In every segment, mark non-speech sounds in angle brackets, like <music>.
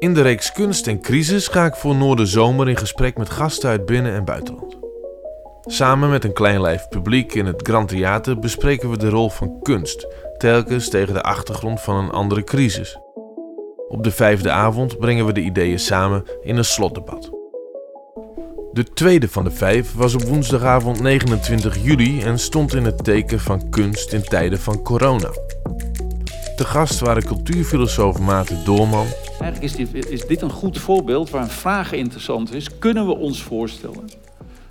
In de reeks Kunst en Crisis ga ik voor Noorderzomer in gesprek met gasten uit binnen- en buitenland. Samen met een klein lijf publiek in het Grand Theater bespreken we de rol van kunst, telkens tegen de achtergrond van een andere crisis. Op de vijfde avond brengen we de ideeën samen in een slotdebat. De tweede van de vijf was op woensdagavond 29 juli en stond in het teken van kunst in tijden van corona. De gast waren cultuurfilosoof Maarten Doorman, Eigenlijk is dit, is dit een goed voorbeeld waar een vraag interessant is. Kunnen we ons voorstellen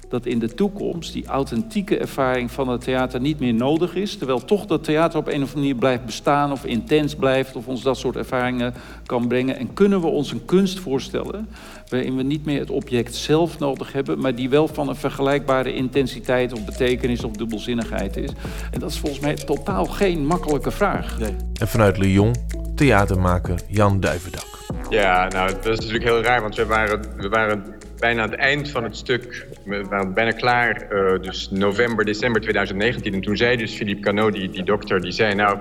dat in de toekomst die authentieke ervaring van het theater niet meer nodig is, terwijl toch dat theater op een of andere manier blijft bestaan of intens blijft of ons dat soort ervaringen kan brengen? En kunnen we ons een kunst voorstellen waarin we niet meer het object zelf nodig hebben, maar die wel van een vergelijkbare intensiteit of betekenis of dubbelzinnigheid is? En dat is volgens mij totaal geen makkelijke vraag. en vanuit Lyon theatermaker Jan Duivendak. Ja, nou, dat is natuurlijk heel raar, want we waren, we waren bijna aan het eind van het stuk. We waren bijna klaar, eh, dus november, december 2019. En toen zei dus Philippe Cano, die, die dokter, die zei... nou,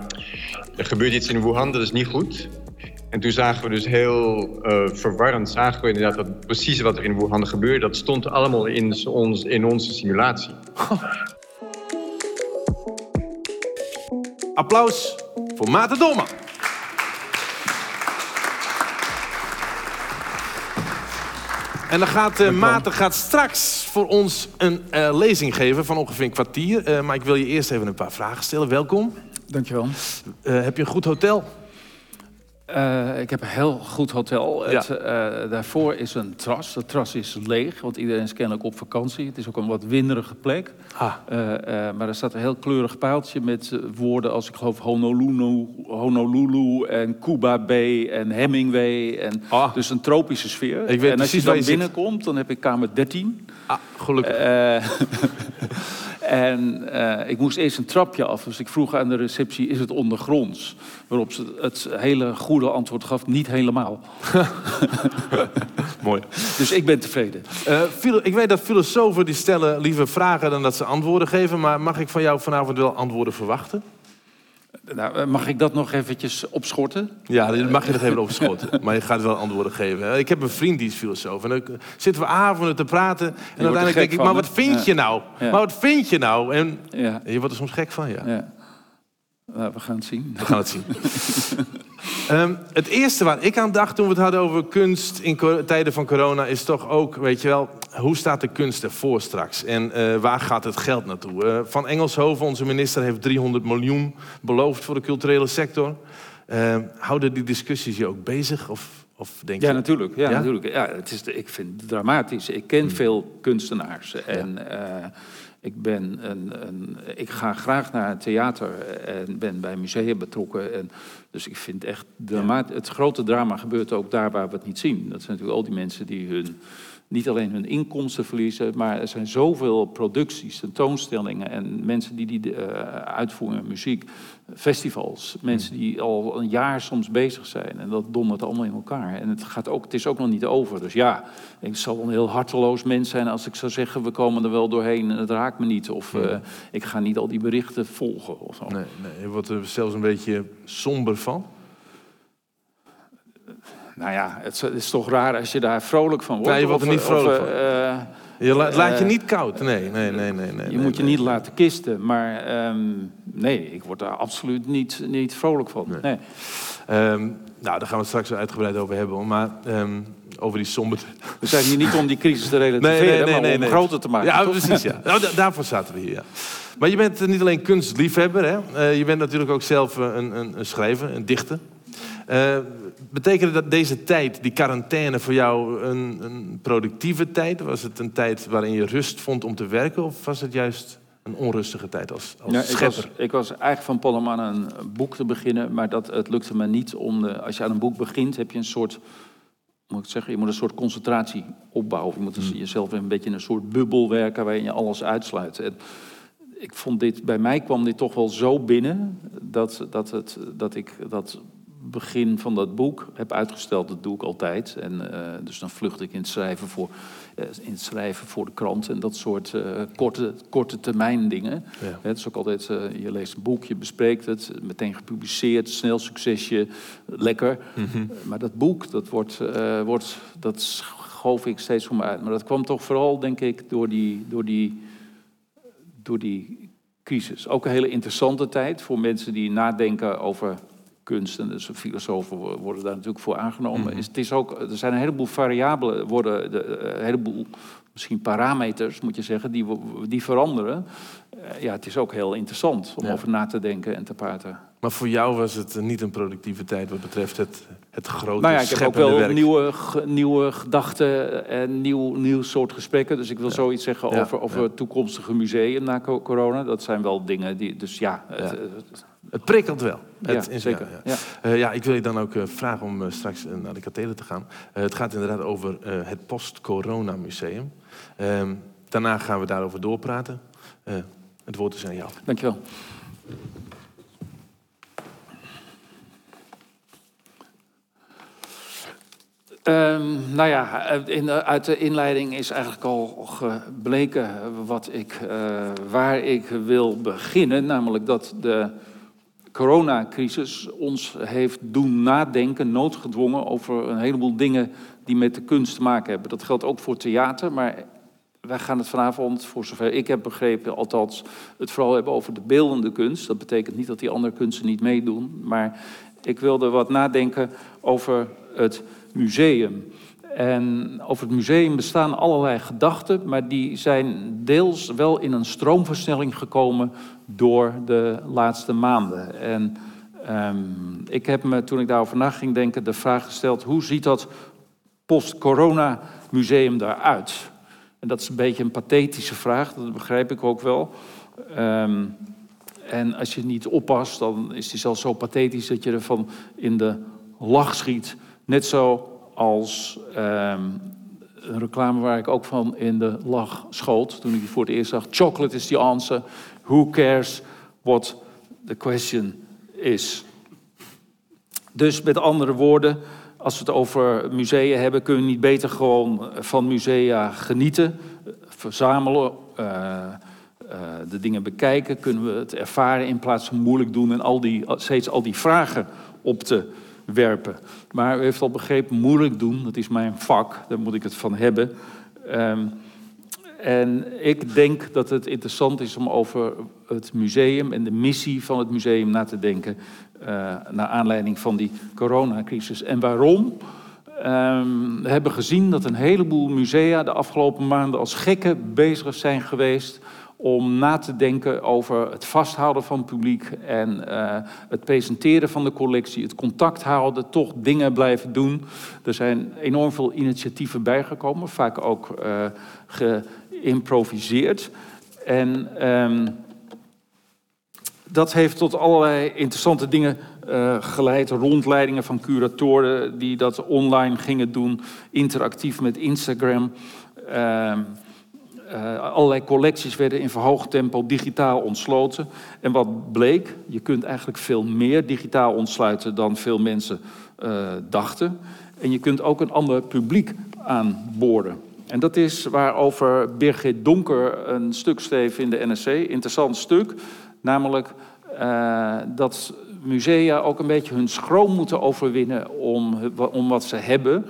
er gebeurt iets in Wuhan, dat is niet goed. En toen zagen we dus heel eh, verwarrend, zagen we inderdaad dat precies wat er in Wuhan gebeurde... dat stond allemaal in, ons, in onze simulatie. Applaus voor Maarten Doorman. En dan gaat uh, Maarten gaat straks voor ons een uh, lezing geven van ongeveer een kwartier. Uh, maar ik wil je eerst even een paar vragen stellen. Welkom. Dankjewel. heb je een goed hotel? Uh, ik heb een heel goed hotel. Ja. Het, uh, daarvoor is een tras. Het tras is leeg, want iedereen is kennelijk op vakantie. Het is ook een wat winderige plek. Ah. Uh, maar er staat een heel kleurig paaltje met woorden als ik geloof Honolulu, Honolulu en Cuba Bay en Hemingway. En, ah. Dus een tropische sfeer. Ik weet en als je dan binnenkomt, dan heb ik kamer 13. Ah, gelukkig. <laughs> En uh, ik moest eerst een trapje af, dus ik vroeg aan de receptie: is het ondergronds? Waarop ze het hele goede antwoord gaf: niet helemaal. <laughs> Mooi. Dus ik ben tevreden. Uh, ik weet dat filosofen die stellen liever vragen dan dat ze antwoorden geven, maar mag ik van jou vanavond wel antwoorden verwachten? Nou, mag ik dat nog eventjes opschorten? Ja, dat mag je nog even opschorten. maar je gaat wel antwoorden geven. Ik heb een vriend die is filosoof. En dan zitten we avonden te praten. En je uiteindelijk denk ik, maar wat vind je nou? Ja. Maar wat vind je nou? En Ja. je wordt er soms gek van, ja. ja. Nou, we gaan het zien. We gaan het zien. um, <laughs> het eerste waar ik aan dacht toen we het hadden over kunst in tijden van corona... is toch ook, weet je wel, hoe staat de kunst ervoor straks? En uh, waar gaat het geld naartoe? Uh, van Engelshoven, onze minister, heeft 300 miljoen beloofd voor de culturele sector. Uh, houden die discussies je ook bezig? Of, of denk Ja, je... natuurlijk. Ja, Ja? natuurlijk. Ja, het is, ik vind het dramatisch. Ik ken veel kunstenaars. En eh, ik, ben een, een, ik ga graag naar het theater en ben bij musea betrokken. En, dus ik vind echt. Het grote drama gebeurt ook daar waar we het niet zien. Dat zijn natuurlijk al die mensen die hun niet alleen hun inkomsten verliezen, maar er zijn zoveel producties, tentoonstellingen en mensen die die uh, uitvoeren, muziek, festivals, mensen die al een jaar soms bezig zijn en dat dondert allemaal in elkaar. En het, gaat ook, het is ook nog niet over. Dus ja, ik zal een heel harteloos mens zijn als ik zou zeggen, we komen er wel doorheen en het raakt me niet. Of uh, ik ga niet al die berichten volgen of zo. Nee, nee, je wordt er zelfs een beetje somber van. Nou ja, het is toch raar als je daar vrolijk van wordt. Nee, je wordt er niet vrolijk of, van. uh, Je la- laat je Eh, niet koud. Nee, nee, nee, nee. nee je nee, moet je nee. niet laten kisten. Maar ehm, nee, ik word daar absoluut niet, niet vrolijk van. Nee. Ehm, nou, daar gaan we het straks wel uitgebreid over hebben. Maar ehm, over die somber... We zijn hier niet om die crisis te <laughs> relativeren, maar om groter te maken. Ja, toch? precies. Ja. Nou, da- daarvoor zaten we hier. Ja. Maar je bent niet alleen kunstliefhebber. Hè? Eh, je bent natuurlijk ook zelf eh, een, een, een schrijver, een dichter. Eh, betekende dat deze tijd, die quarantaine, voor jou een, een productieve tijd? Was het een tijd waarin je rust vond om te werken? Of was het juist een onrustige tijd als, als Ja, ik, schepper? was, ik was eigenlijk van plan om aan een boek te beginnen, maar dat, het lukte me niet om. De, als je aan een boek begint, heb je een soort. Moet ik zeggen, je moet een soort concentratie opbouwen. Je moet dus jezelf een beetje in een soort bubbel werken waarin je alles uitsluit. En ik vond dit, bij mij kwam dit toch wel zo binnen dat, dat, het, dat ik dat begin van dat boek. Heb uitgesteld, dat doe ik altijd. En, uh, dus dan vlucht ik in het schrijven voor, uh, in het schrijven voor de krant en dat soort uh, korte, korte termijn dingen. Ja. Het is ook altijd, je leest een boek, je bespreekt het, meteen gepubliceerd, snel succesje, lekker. Mm -hmm. Maar dat boek, dat, wordt, wordt, dat schoof ik steeds voor me uit. Maar dat kwam toch vooral, denk ik, door die, door die, door die crisis. Ook een hele interessante tijd voor mensen die nadenken over kunst. En dus filosofen worden daar natuurlijk voor aangenomen. Mm -hmm. het is ook, er zijn een heleboel variabelen, worden de, een heleboel misschien parameters, moet je zeggen, die, die veranderen. Uh, ja, het is ook heel interessant om ja. over na te denken en te praten. Maar voor jou was het niet een productieve tijd wat betreft het, het grote Nou ja, ik heb ook wel werk. nieuwe, nieuwe gedachten en nieuw, nieuw soort gesprekken. Dus ik wil ja. zoiets zeggen ja. over, over toekomstige museum na corona. Dat zijn wel dingen die, dus ja... Het, het, het prikkelt wel. Het, ja, zeker. Ja, ja. Uh, ja, ik wil je dan ook uh, vragen om uh, straks naar de katheder te gaan. het gaat inderdaad over het post-corona museum. Ehm, daarna gaan we daarover doorpraten. het woord is aan jou. Dankjewel. Um, nou ja, in, uit de inleiding is eigenlijk al gebleken wat ik, waar ik wil beginnen. Namelijk dat de coronacrisis ons heeft doen nadenken, noodgedwongen, over een heleboel dingen die met de kunst te maken hebben. Dat geldt ook voor theater, maar wij gaan het vanavond, voor zover ik heb begrepen, althans het vooral hebben over de beeldende kunst. Dat betekent niet dat die andere kunsten niet meedoen, maar ik wilde wat nadenken over het museum. En over het museum bestaan allerlei gedachten, maar die zijn deels wel in een stroomversnelling gekomen door de laatste maanden. En um, ik heb me, toen ik daarover na ging denken, de vraag gesteld: hoe ziet dat post-corona museum daaruit? En dat is een beetje een pathetische vraag, dat begrijp ik ook wel. Um, en als je niet oppast, dan is die zelfs zo pathetisch dat je ervan in de lach schiet. Net zo als um, een reclame waar ik ook van in de lach schoot toen ik die voor het eerst zag. Chocolate is the answer. Who cares what the question is? Dus met andere woorden, als we het over musea hebben, kunnen we niet beter gewoon van musea genieten, verzamelen, uh, uh, de dingen bekijken, kunnen we het ervaren in plaats van moeilijk doen en al die, steeds al die vragen op te werpen. Maar u heeft al begrepen, moeilijk doen, dat is mijn vak, daar moet ik het van hebben. Um, en ik denk dat het interessant is om over het museum en de missie van het museum na te denken. Uh, naar aanleiding van die coronacrisis. En waarom? Um, we hebben gezien dat een heleboel musea de afgelopen maanden als gekken bezig zijn geweest om na te denken over het vasthouden van het publiek en uh, het presenteren van de collectie, het contact houden, toch dingen blijven doen. Er zijn enorm veel initiatieven bijgekomen, vaak ook uh, geïmproviseerd. En um, dat heeft tot allerlei interessante dingen uh, geleid. Rondleidingen van curatoren die dat online gingen doen, interactief met Instagram. Uh, uh, allerlei collecties werden in verhoogd tempo digitaal ontsloten. En wat bleek, je kunt eigenlijk veel meer digitaal ontsluiten dan veel mensen uh, dachten. En je kunt ook een ander publiek aanboren. En dat is waarover Birgit Donker een stuk schreef in de NSC. Interessant stuk. Namelijk uh, dat musea ook een beetje hun schroom moeten overwinnen om, om wat ze hebben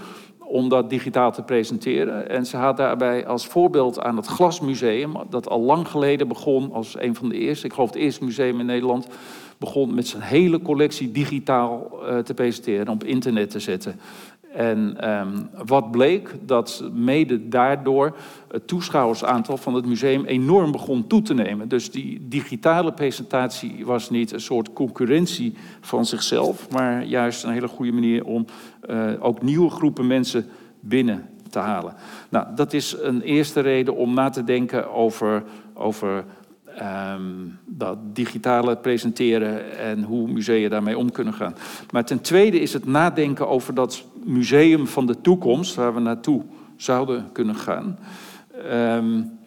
om dat digitaal te presenteren. En ze had daarbij als voorbeeld aan het Glasmuseum, dat al lang geleden begon als een van de eerste, ik geloof het eerste museum in Nederland, begon met zijn hele collectie digitaal uh, te presenteren en op internet te zetten. En um, wat bleek, dat mede daardoor het toeschouwersaantal van het museum enorm begon toe te nemen. Dus die digitale presentatie was niet een soort concurrentie van zichzelf, maar juist een hele goede manier om uh, ook nieuwe groepen mensen binnen te halen. Nou, dat is een eerste reden om na te denken over, over Um, dat digitale presenteren en hoe musea daarmee om kunnen gaan. Maar ten tweede is het nadenken over dat museum van de toekomst, waar we naartoe zouden kunnen gaan. Um,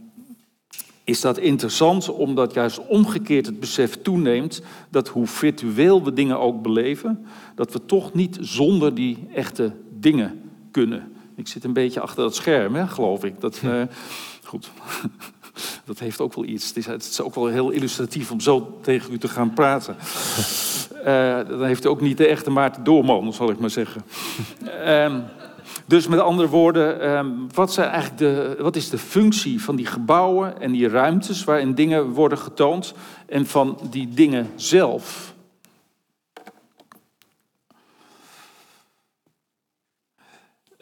is dat interessant omdat juist omgekeerd het besef toeneemt dat hoe virtueel we dingen ook beleven, dat we toch niet zonder die echte dingen kunnen. Ik zit een beetje achter dat scherm, hè, geloof ik. Dat, uh, <laughs> goed. <laughs> dat heeft ook wel iets. Het is, het is, ook wel heel illustratief om zo tegen u te gaan praten. Uh, <laughs> dan heeft u ook niet de echte Maarten Doorman, zal ik maar zeggen. um, dus met andere woorden, um, wat, zijn eigenlijk de, wat is de functie van die gebouwen en die ruimtes waarin dingen worden getoond en van die dingen zelf?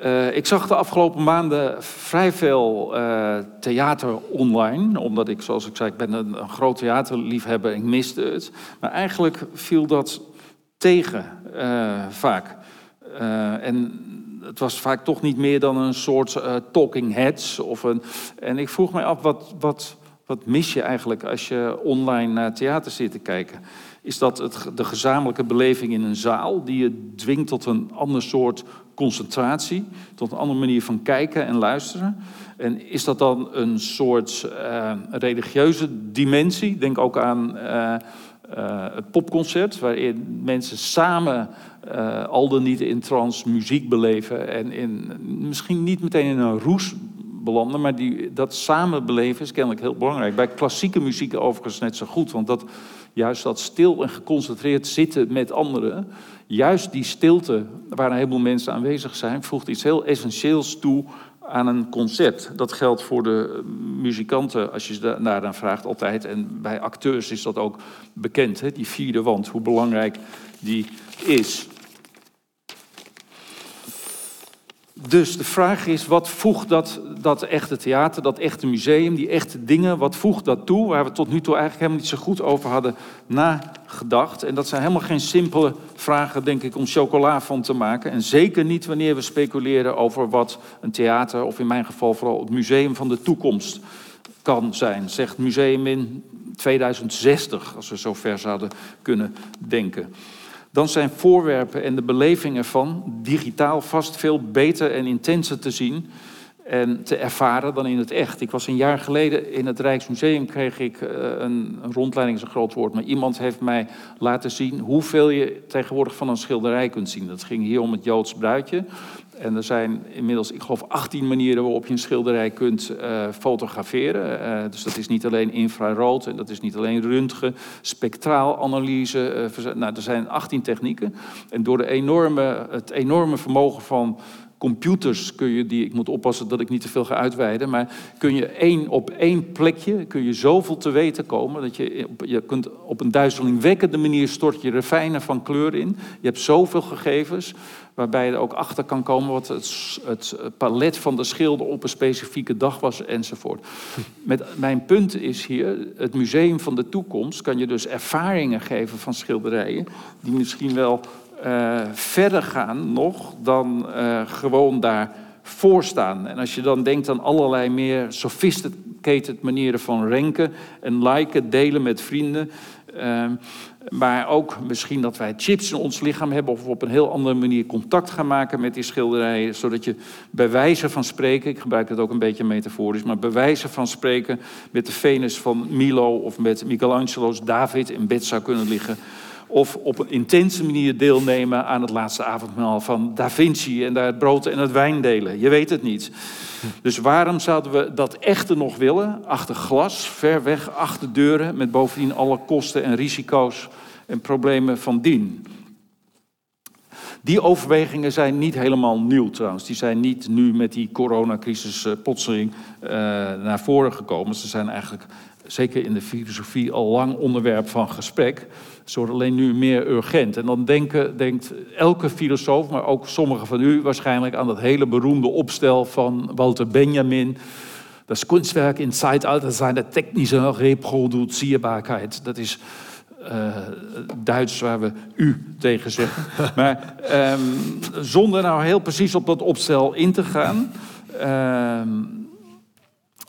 Uh, ik zag de afgelopen maanden vrij veel uh, theater online. Omdat ik, zoals ik zei, ik ben een, groot theaterliefhebber. Ik miste het. Maar eigenlijk viel dat tegen uh, vaak. en het was vaak toch niet meer dan een soort talking heads. Of een, en ik vroeg mij af, wat, wat, wat mis je eigenlijk als je online naar theater zit te kijken? Is dat het, de gezamenlijke beleving in een zaal die je dwingt tot een ander soort concentratie, tot een andere manier van kijken en luisteren. En is dat dan een soort uh, religieuze dimensie? Denk ook aan uh, uh, het popconcert, waarin mensen samen al dan niet in trance muziek beleven en in, misschien niet meteen in een roes maar die, dat samen beleven is kennelijk heel belangrijk. Bij klassieke muziek overigens net zo goed, want dat, juist dat stil en geconcentreerd zitten met anderen juist die stilte waar een heleboel mensen aanwezig zijn, voegt iets heel essentieels toe aan een concert. Dat geldt voor de muzikanten, als je ze daar dan vraagt, altijd. En bij acteurs is dat ook bekend, hè? die vierde wand, hoe belangrijk die is. Dus de vraag is, wat voegt dat, dat echte theater, dat echte museum, die echte dingen, wat voegt dat toe? Waar we tot nu toe eigenlijk helemaal niet zo goed over hadden nagedacht. En dat zijn helemaal geen simpele vragen, denk ik, om chocola van te maken. En zeker niet wanneer we speculeren over wat een theater, of in mijn geval vooral het museum van de toekomst kan zijn. Zegt museum in 2060, als we zo ver zouden kunnen denken dan zijn voorwerpen en de beleving ervan digitaal vast veel beter en intenser te zien en te ervaren dan in het echt. Ik was een jaar geleden in het Rijksmuseum, kreeg ik eh, een, een rondleiding, is een groot woord, maar iemand heeft mij laten zien hoeveel je tegenwoordig van een schilderij kunt zien. Dat ging hier om het Joods bruidje. En er zijn inmiddels, ik geloof, 18 manieren waarop je een schilderij kunt uh, fotograferen. Uh, dus dat is niet alleen infrarood en dat is niet alleen röntgen, spectraalanalyse. Uh, nou, er zijn 18 technieken. En door de enorme, het enorme vermogen van computers kun je die, ik moet oppassen dat ik niet te veel ga uitweiden, maar kun je één, op één plekje kun je zoveel te weten komen dat je, je kunt op een duizelingwekkende manier stort je refijnen van kleur in. Je hebt zoveel gegevens waarbij je er ook achter kan komen wat het, het palet van de schilder op een specifieke dag was enzovoort. Met, mijn punt is hier, het museum van de toekomst kan je dus ervaringen geven van schilderijen die misschien wel uh, verder gaan nog dan uh, gewoon daar voorstaan. En als je dan denkt aan allerlei meer sophisticated manieren van renken en liken, delen met vrienden. Uh, maar ook misschien dat wij chips in ons lichaam hebben of op een heel andere manier contact gaan maken met die schilderijen. Zodat je bij wijze van spreken, ik gebruik het ook een beetje metaforisch, maar bij wijze van spreken met de Venus van Milo of met Michelangelo's David in bed zou kunnen liggen of op een intense manier deelnemen aan het laatste avondmaal van Da Vinci en daar het brood en het wijn delen. Je weet het niet. Dus waarom zouden we dat echte nog willen? Achter glas, ver weg, achter deuren, met bovendien alle kosten en risico's en problemen van dien. Die overwegingen zijn niet helemaal nieuw trouwens. Die zijn niet nu met die coronacrisis uh, plotseling uh, naar voren gekomen. Ze zijn eigenlijk zeker in de filosofie al lang onderwerp van gesprek. Worden alleen nu meer urgent. En dan denken, denkt elke filosoof, maar ook sommigen van u waarschijnlijk aan dat hele beroemde opstel van Walter Benjamin. Das Kunstwerk in Zeitalter seiner technische Reproduzierbarkeit. Dat is uh, Duits waar we u tegen zeggen. <laughs> Maar um, zonder nou heel precies op dat opstel in te gaan. Um,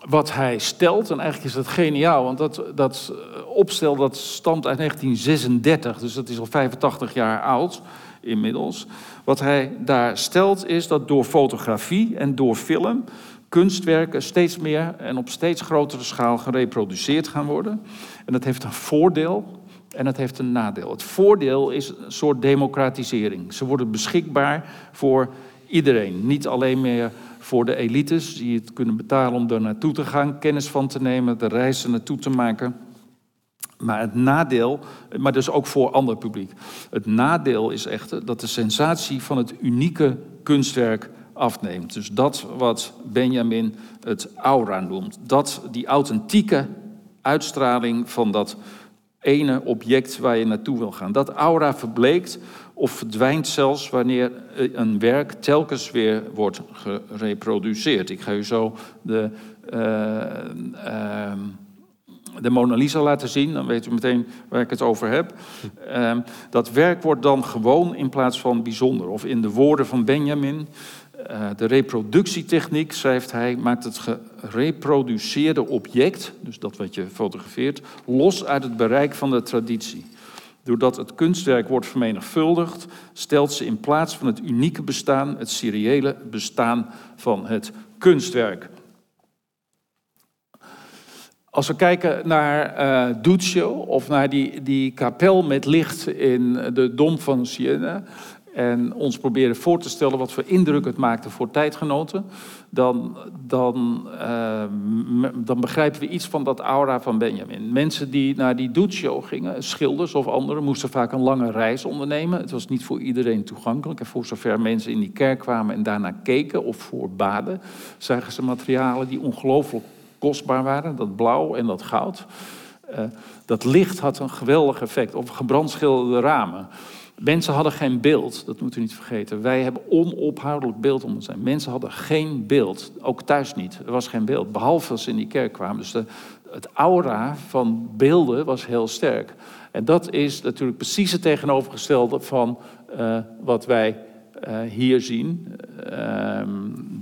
wat hij stelt, en eigenlijk is dat geniaal, want dat, dat opstel dat stamt uit 1936, dus dat is al 85 jaar oud inmiddels. Wat hij daar stelt is dat door fotografie en door film kunstwerken steeds meer en op steeds grotere schaal gereproduceerd gaan worden. En dat heeft een voordeel en dat heeft een nadeel. Het voordeel is een soort democratisering. Ze worden beschikbaar voor iedereen. Niet alleen meer voor de elites die het kunnen betalen om er naartoe te gaan, kennis van te nemen, de reizen naartoe te maken. Maar het nadeel, maar dus ook voor ander publiek. Het nadeel is echter dat de sensatie van het unieke kunstwerk afneemt. Dus dat wat Benjamin het aura noemt. Dat die authentieke uitstraling van dat ene object waar je naartoe wil gaan. Dat aura verbleekt of verdwijnt zelfs wanneer een werk telkens weer wordt gereproduceerd. Ik ga u zo de, uh, de Mona Lisa laten zien, dan weet u meteen waar ik het over heb. Uh, dat werk wordt dan gewoon in plaats van bijzonder. Of in de woorden van Benjamin, uh, de reproductietechniek, schrijft hij, maakt het gereproduceerde object, dus dat wat je fotografeert, los uit het bereik van de traditie. Doordat het kunstwerk wordt vermenigvuldigd, stelt ze in plaats van het unieke bestaan het seriële bestaan van het kunstwerk. Als we kijken naar uh, Duccio of naar die, die kapel met licht in de Dom van Siena, en ons proberen voor te stellen wat voor indruk het maakte voor tijdgenoten, dan, dan, uh, dan begrijpen we iets van dat aura van Benjamin. Mensen die naar die Duccio gingen, schilders of anderen, moesten vaak een lange reis ondernemen. Het was niet voor iedereen toegankelijk. En voor zover mensen in die kerk kwamen en daarna keken of voor baden, zagen ze materialen die ongelooflijk kostbaar waren. Dat blauw en dat goud. Uh, dat licht had een geweldig effect op gebrandschilderde ramen. Mensen hadden geen beeld, dat moeten we niet vergeten. Wij hebben onophoudelijk beeld om ons. Mensen hadden geen beeld, ook thuis niet. Er was geen beeld, behalve als ze in die kerk kwamen. Dus de, het aura van beelden was heel sterk. En dat is natuurlijk precies het tegenovergestelde van uh, wat wij uh, hier zien. Uh,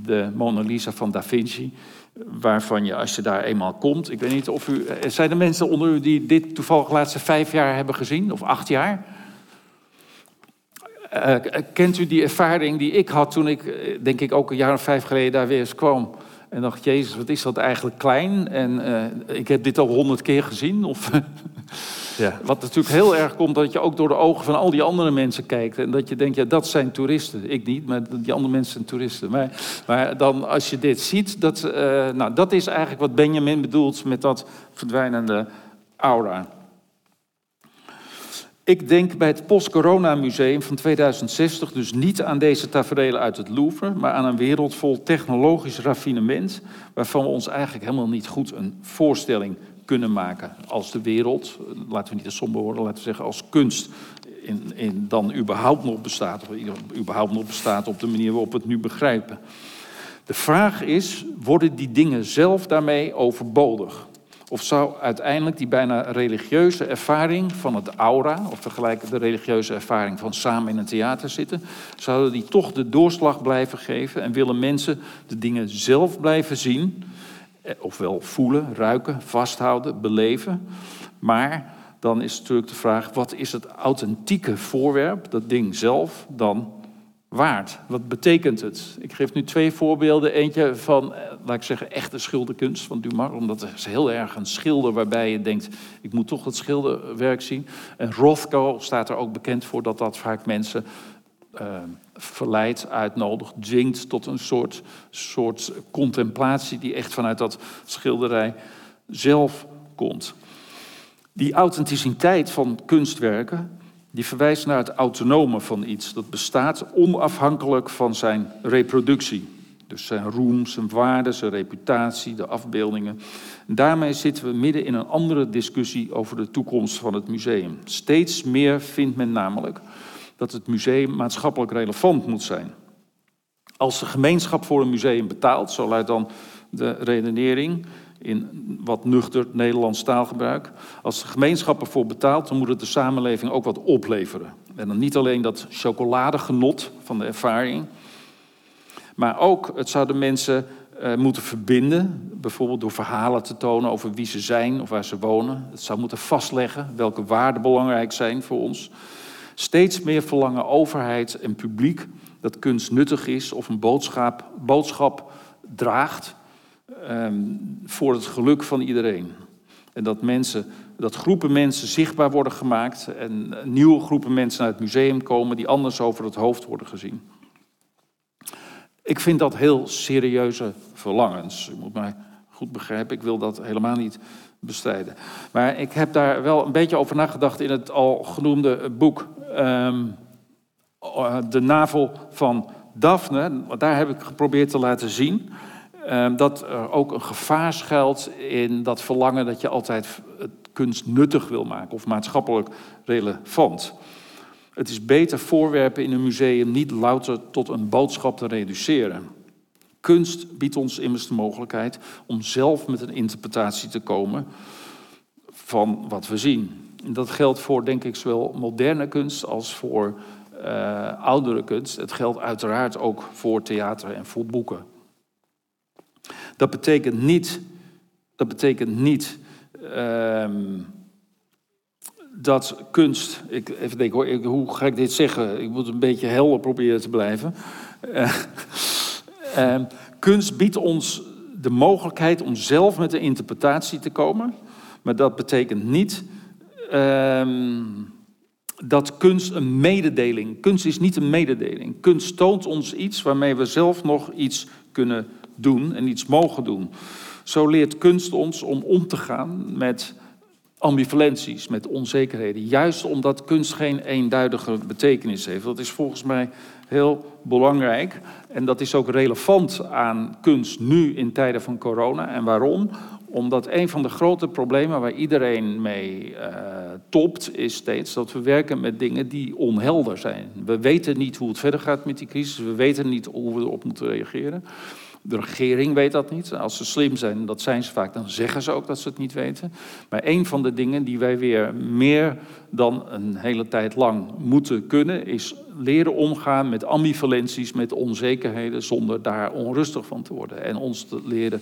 de Mona Lisa van Da Vinci. Waarvan je, als je daar eenmaal komt. Ik weet niet of u. Zijn er mensen onder u die dit toevallig de laatste vijf jaar hebben gezien? Of acht jaar? Uh, kent u die ervaring die ik had toen ik, denk ik, ook een jaar of vijf geleden daar weer eens kwam? En dacht, Jezus, wat is dat eigenlijk klein? En uh, ik heb dit al honderd keer gezien. Of <laughs> ja. Wat natuurlijk heel erg komt, dat je ook door de ogen van al die andere mensen kijkt. En dat je denkt, ja, dat zijn toeristen. Ik niet, maar die andere mensen zijn toeristen. Maar, maar dan als je dit ziet, dat, uh, nou, dat is eigenlijk wat Benjamin bedoelt met dat verdwijnende aura. Ik denk bij het Post-Corona Museum van 2060 dus niet aan deze tafereelen uit het Louvre, maar aan een wereld vol technologisch raffinement, waarvan we ons eigenlijk helemaal niet goed een voorstelling kunnen maken. Als de wereld, laten we niet te somber worden, laten we zeggen als kunst in, in dan überhaupt nog bestaat, of überhaupt nog bestaat op de manier waarop we het nu begrijpen. De vraag is, worden die dingen zelf daarmee overbodig? Of zou uiteindelijk die bijna religieuze ervaring van het aura, of vergelijken de religieuze ervaring van samen in een theater zitten, zouden die toch de doorslag blijven geven en willen mensen de dingen zelf blijven zien, eh, ofwel voelen, ruiken, vasthouden, beleven. Maar dan is natuurlijk de vraag, wat is het authentieke voorwerp, dat ding zelf, dan waard? Wat betekent het? Ik geef nu twee voorbeelden. Eentje van, eh, laat ik zeggen, echte schilderkunst van Dumas. Omdat het is heel erg een schilder waarbij je denkt... ik moet toch het schilderwerk zien. En Rothko staat er ook bekend voor dat dat vaak mensen... Uh, verleidt, uitnodigt, dwingt tot een soort, soort contemplatie... die echt vanuit dat schilderij zelf komt. Die authenticiteit van kunstwerken die verwijst naar het autonome van iets. Dat bestaat onafhankelijk van zijn reproductie. Dus zijn roem, zijn waarde, zijn reputatie, de afbeeldingen. En daarmee zitten we midden in een andere discussie over de toekomst van het museum. Steeds meer vindt men namelijk dat het museum maatschappelijk relevant moet zijn. Als de gemeenschap voor een museum betaalt, zo luidt dan de redenering, in wat nuchter Nederlands taalgebruik. Als de gemeenschap ervoor betaalt, dan moet het de samenleving ook wat opleveren. En dan niet alleen dat chocoladegenot van de ervaring, maar ook het zou de mensen uh, moeten verbinden, bijvoorbeeld door verhalen te tonen over wie ze zijn of waar ze wonen. Het zou moeten vastleggen welke waarden belangrijk zijn voor ons. Steeds meer verlangen overheid en publiek dat kunst nuttig is of een boodschap, boodschap draagt ehm, voor het geluk van iedereen. En dat mensen, dat groepen mensen zichtbaar worden gemaakt en nieuwe groepen mensen naar het museum komen die anders over het hoofd worden gezien. Ik vind dat heel serieuze verlangens. U moet mij goed begrijpen, ik wil dat helemaal niet bestrijden. Maar ik heb daar wel een beetje over nagedacht in het al genoemde boek ehm, De Navel van Daphne. Daar heb ik geprobeerd te laten zien dat er ook een gevaar schuilt in dat verlangen dat je altijd kunst nuttig wil maken of maatschappelijk relevant. Het is beter voorwerpen in een museum niet louter tot een boodschap te reduceren. Kunst biedt ons immers de mogelijkheid om zelf met een interpretatie te komen van wat we zien. En dat geldt voor, denk ik, zowel moderne kunst als voor uh, oudere kunst. Het geldt uiteraard ook voor theater en voor boeken. Dat betekent niet, dat betekent niet uh, dat kunst. Ik, even denken, hoe ga ik dit zeggen? Ik moet een beetje helder proberen te blijven. Uh, uh, kunst biedt ons de mogelijkheid om zelf met een interpretatie te komen. Maar dat betekent niet uh, dat kunst een mededeling. Kunst is niet een mededeling. Kunst toont ons iets waarmee we zelf nog iets kunnen doen en iets mogen doen. Zo leert kunst ons om om te gaan met ambivalenties, met onzekerheden. Juist omdat kunst geen eenduidige betekenis heeft. Dat is volgens mij heel belangrijk. En dat is ook relevant aan kunst nu in tijden van corona. En waarom? Omdat een van de grote problemen waar iedereen mee uh, topt, is steeds dat we werken met dingen die onhelder zijn. We weten niet hoe het verder gaat met die crisis, we weten niet hoe we erop moeten reageren. De regering weet dat niet. Als ze slim zijn, dat zijn ze vaak, dan zeggen ze ook dat ze het niet weten. Maar een van de dingen die wij weer meer dan een hele tijd lang moeten kunnen, is leren omgaan met ambivalenties, met onzekerheden, zonder daar onrustig van te worden. En ons te leren,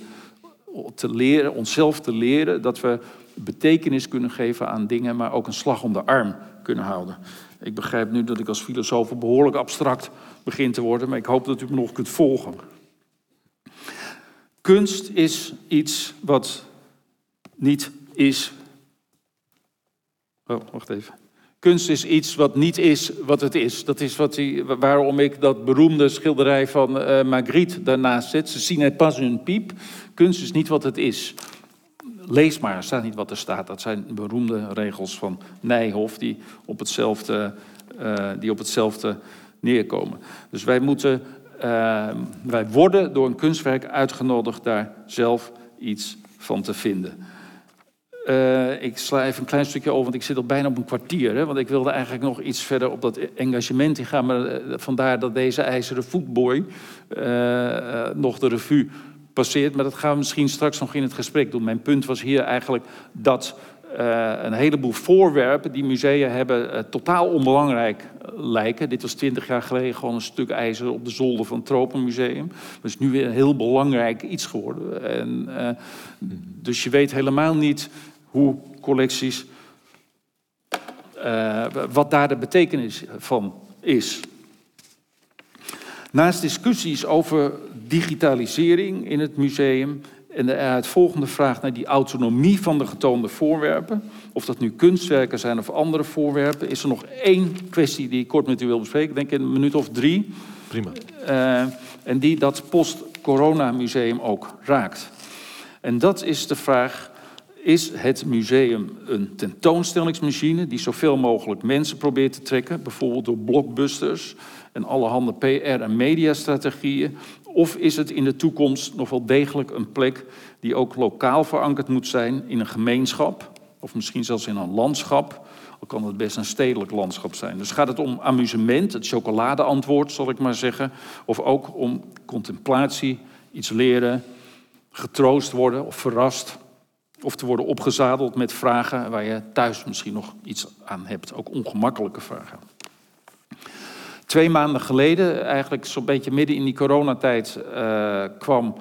te leren, onszelf te leren dat we betekenis kunnen geven aan dingen, maar ook een slag om de arm kunnen houden. Ik begrijp nu dat ik als filosoof behoorlijk abstract begin te worden, maar ik hoop dat u me nog kunt volgen. Kunst is iets wat niet is. Oh, wacht even. Kunst is iets wat niet is wat het is. Dat is wat die, waarom ik dat beroemde schilderij van uh, Magritte daarnaast zet. Ze zien het pas een piep. Kunst is niet wat het is. Lees maar, staat niet wat er staat. Dat zijn beroemde regels van Nijhoff die op hetzelfde, uh, die op hetzelfde neerkomen. Dus wij moeten uh, wij worden door een kunstwerk uitgenodigd daar zelf iets van te vinden. Uh, ik sla even een klein stukje over, want ik zit al bijna op een kwartier. Hè, want ik wilde eigenlijk nog iets verder op dat engagement ingaan. Maar uh, vandaar dat deze ijzeren voetboy uh, nog de revue passeert. Maar dat gaan we misschien straks nog in het gesprek doen. Mijn punt was hier eigenlijk dat uh, een heleboel voorwerpen die musea hebben uh, totaal onbelangrijk lijken. Dit was twintig jaar geleden gewoon een stuk ijzer op de zolder van het Tropenmuseum. Dat is nu weer een heel belangrijk iets geworden. En, dus je weet helemaal niet hoe collecties, wat daar de betekenis van is. Naast discussies over digitalisering in het museum en de volgende vraag naar die autonomie van de getoonde voorwerpen, of dat nu kunstwerken zijn of andere voorwerpen, is er nog één kwestie die ik kort met u wil bespreken, denk ik in een minuut of drie. Prima. Uh, en die dat post-corona museum ook raakt. En dat is de vraag, is het museum een tentoonstellingsmachine die zoveel mogelijk mensen probeert te trekken, bijvoorbeeld door blockbusters en allerhande PR- en mediastrategieën, of is het in de toekomst nog wel degelijk een plek die ook lokaal verankerd moet zijn in een gemeenschap, of misschien zelfs in een landschap, al kan het best een stedelijk landschap zijn. Dus gaat het om amusement, het chocoladeantwoord zal ik maar zeggen, of ook om contemplatie, iets leren, getroost worden of verrast, of te worden opgezadeld met vragen waar je thuis misschien nog iets aan hebt, ook ongemakkelijke vragen. Twee maanden geleden, eigenlijk zo'n beetje midden in die coronatijd, uh, kwam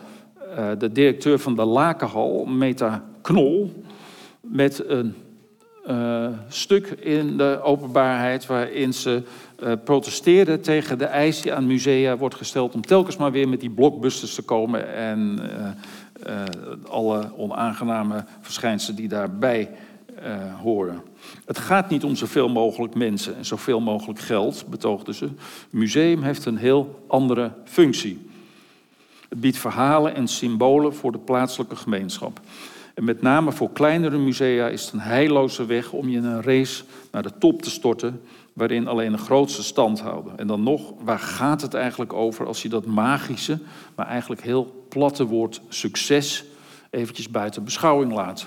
uh, de directeur van de Lakenhal, Meta Knol, met een eh, stuk in de openbaarheid waarin ze uh, protesteerden tegen de eis die aan musea wordt gesteld om telkens maar weer met die blockbusters te komen en alle onaangename verschijnselen die daarbij horen. Het gaat niet om zoveel mogelijk mensen en zoveel mogelijk geld, betoogden ze. Het museum heeft een heel andere functie. Het biedt verhalen en symbolen voor de plaatselijke gemeenschap. En met name voor kleinere musea is het een heilloze weg om je in een race naar de top te storten, waarin alleen de grootste stand houden. En dan nog, waar gaat het eigenlijk over als je dat magische, maar eigenlijk heel platte woord succes eventjes buiten beschouwing laat?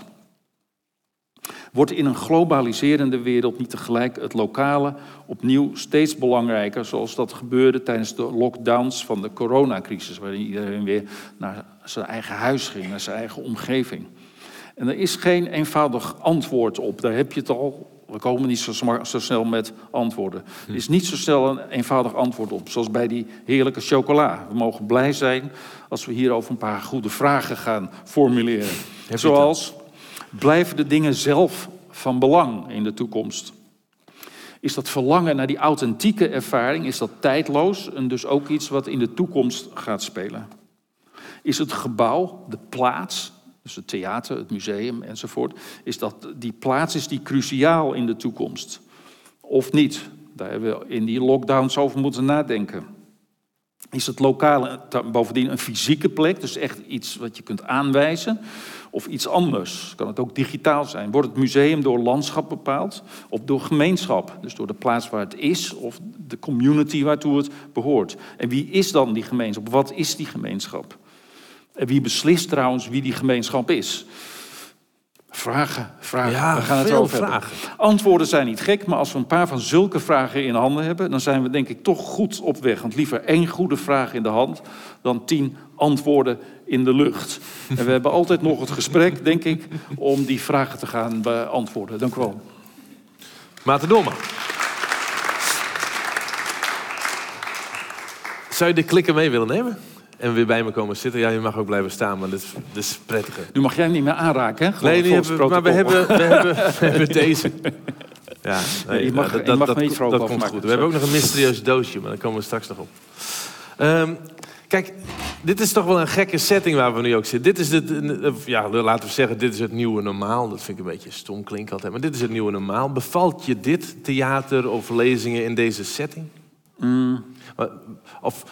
Wordt in een globaliserende wereld niet tegelijk het lokale opnieuw steeds belangrijker, zoals dat gebeurde tijdens de lockdowns van de coronacrisis, waarin iedereen weer naar zijn eigen huis ging, naar zijn eigen omgeving? En er is geen eenvoudig antwoord op. Daar heb je het al. We komen niet zo, zo snel met antwoorden. Er is niet zo snel een eenvoudig antwoord op, zoals bij die heerlijke chocola. We mogen blij zijn als we hierover een paar goede vragen gaan formuleren. Zoals, blijven de dingen zelf van belang in de toekomst? Is dat verlangen naar die authentieke ervaring, is dat tijdloos en dus ook iets wat in de toekomst gaat spelen? Is het gebouw, de plaats, dus het theater, het museum enzovoort, is dat die plaats is die cruciaal in de toekomst. Of niet? Daar hebben we in die lockdowns over moeten nadenken. Is het lokale bovendien een fysieke plek, dus echt iets wat je kunt aanwijzen? Of iets anders? Kan het ook digitaal zijn? Wordt het museum door landschap bepaald? Of door gemeenschap? Dus door de plaats waar het is of de community waartoe het behoort? En wie is dan die gemeenschap? Wat is die gemeenschap? En wie beslist trouwens wie die gemeenschap is? Vragen, vragen. Ja, we gaan het over vragen. hebben. Antwoorden zijn niet gek, maar als we een paar van zulke vragen in handen hebben, dan zijn we denk ik toch goed op weg. Want liever één goede vraag in de hand dan tien antwoorden in de lucht. En we hebben altijd nog het gesprek, denk ik, om die vragen te gaan beantwoorden. Dank u wel. Maarten Dolman. Zou je de klikker mee willen nemen? En weer bij me komen zitten? Ja, je mag ook blijven staan, maar dit is, dit is prettiger. Nu mag jij hem niet meer aanraken, hè? Gewoon Nee, die maar we hebben, we hebben, <laughs> we hebben deze. Ja, nee, je mag- nou, je mag dat, niet dat, dat komt goed. We hebben ook nog een mysterieus doosje, maar daar komen we straks nog op. Ehm, kijk, dit is toch wel een gekke setting waar we nu ook zitten. Dit is het, ja, laten we zeggen, dit is het nieuwe normaal. Dat vind ik een beetje stom klinken altijd, maar dit is het nieuwe normaal. Bevalt je dit, theater of lezingen in deze setting? Mm. Of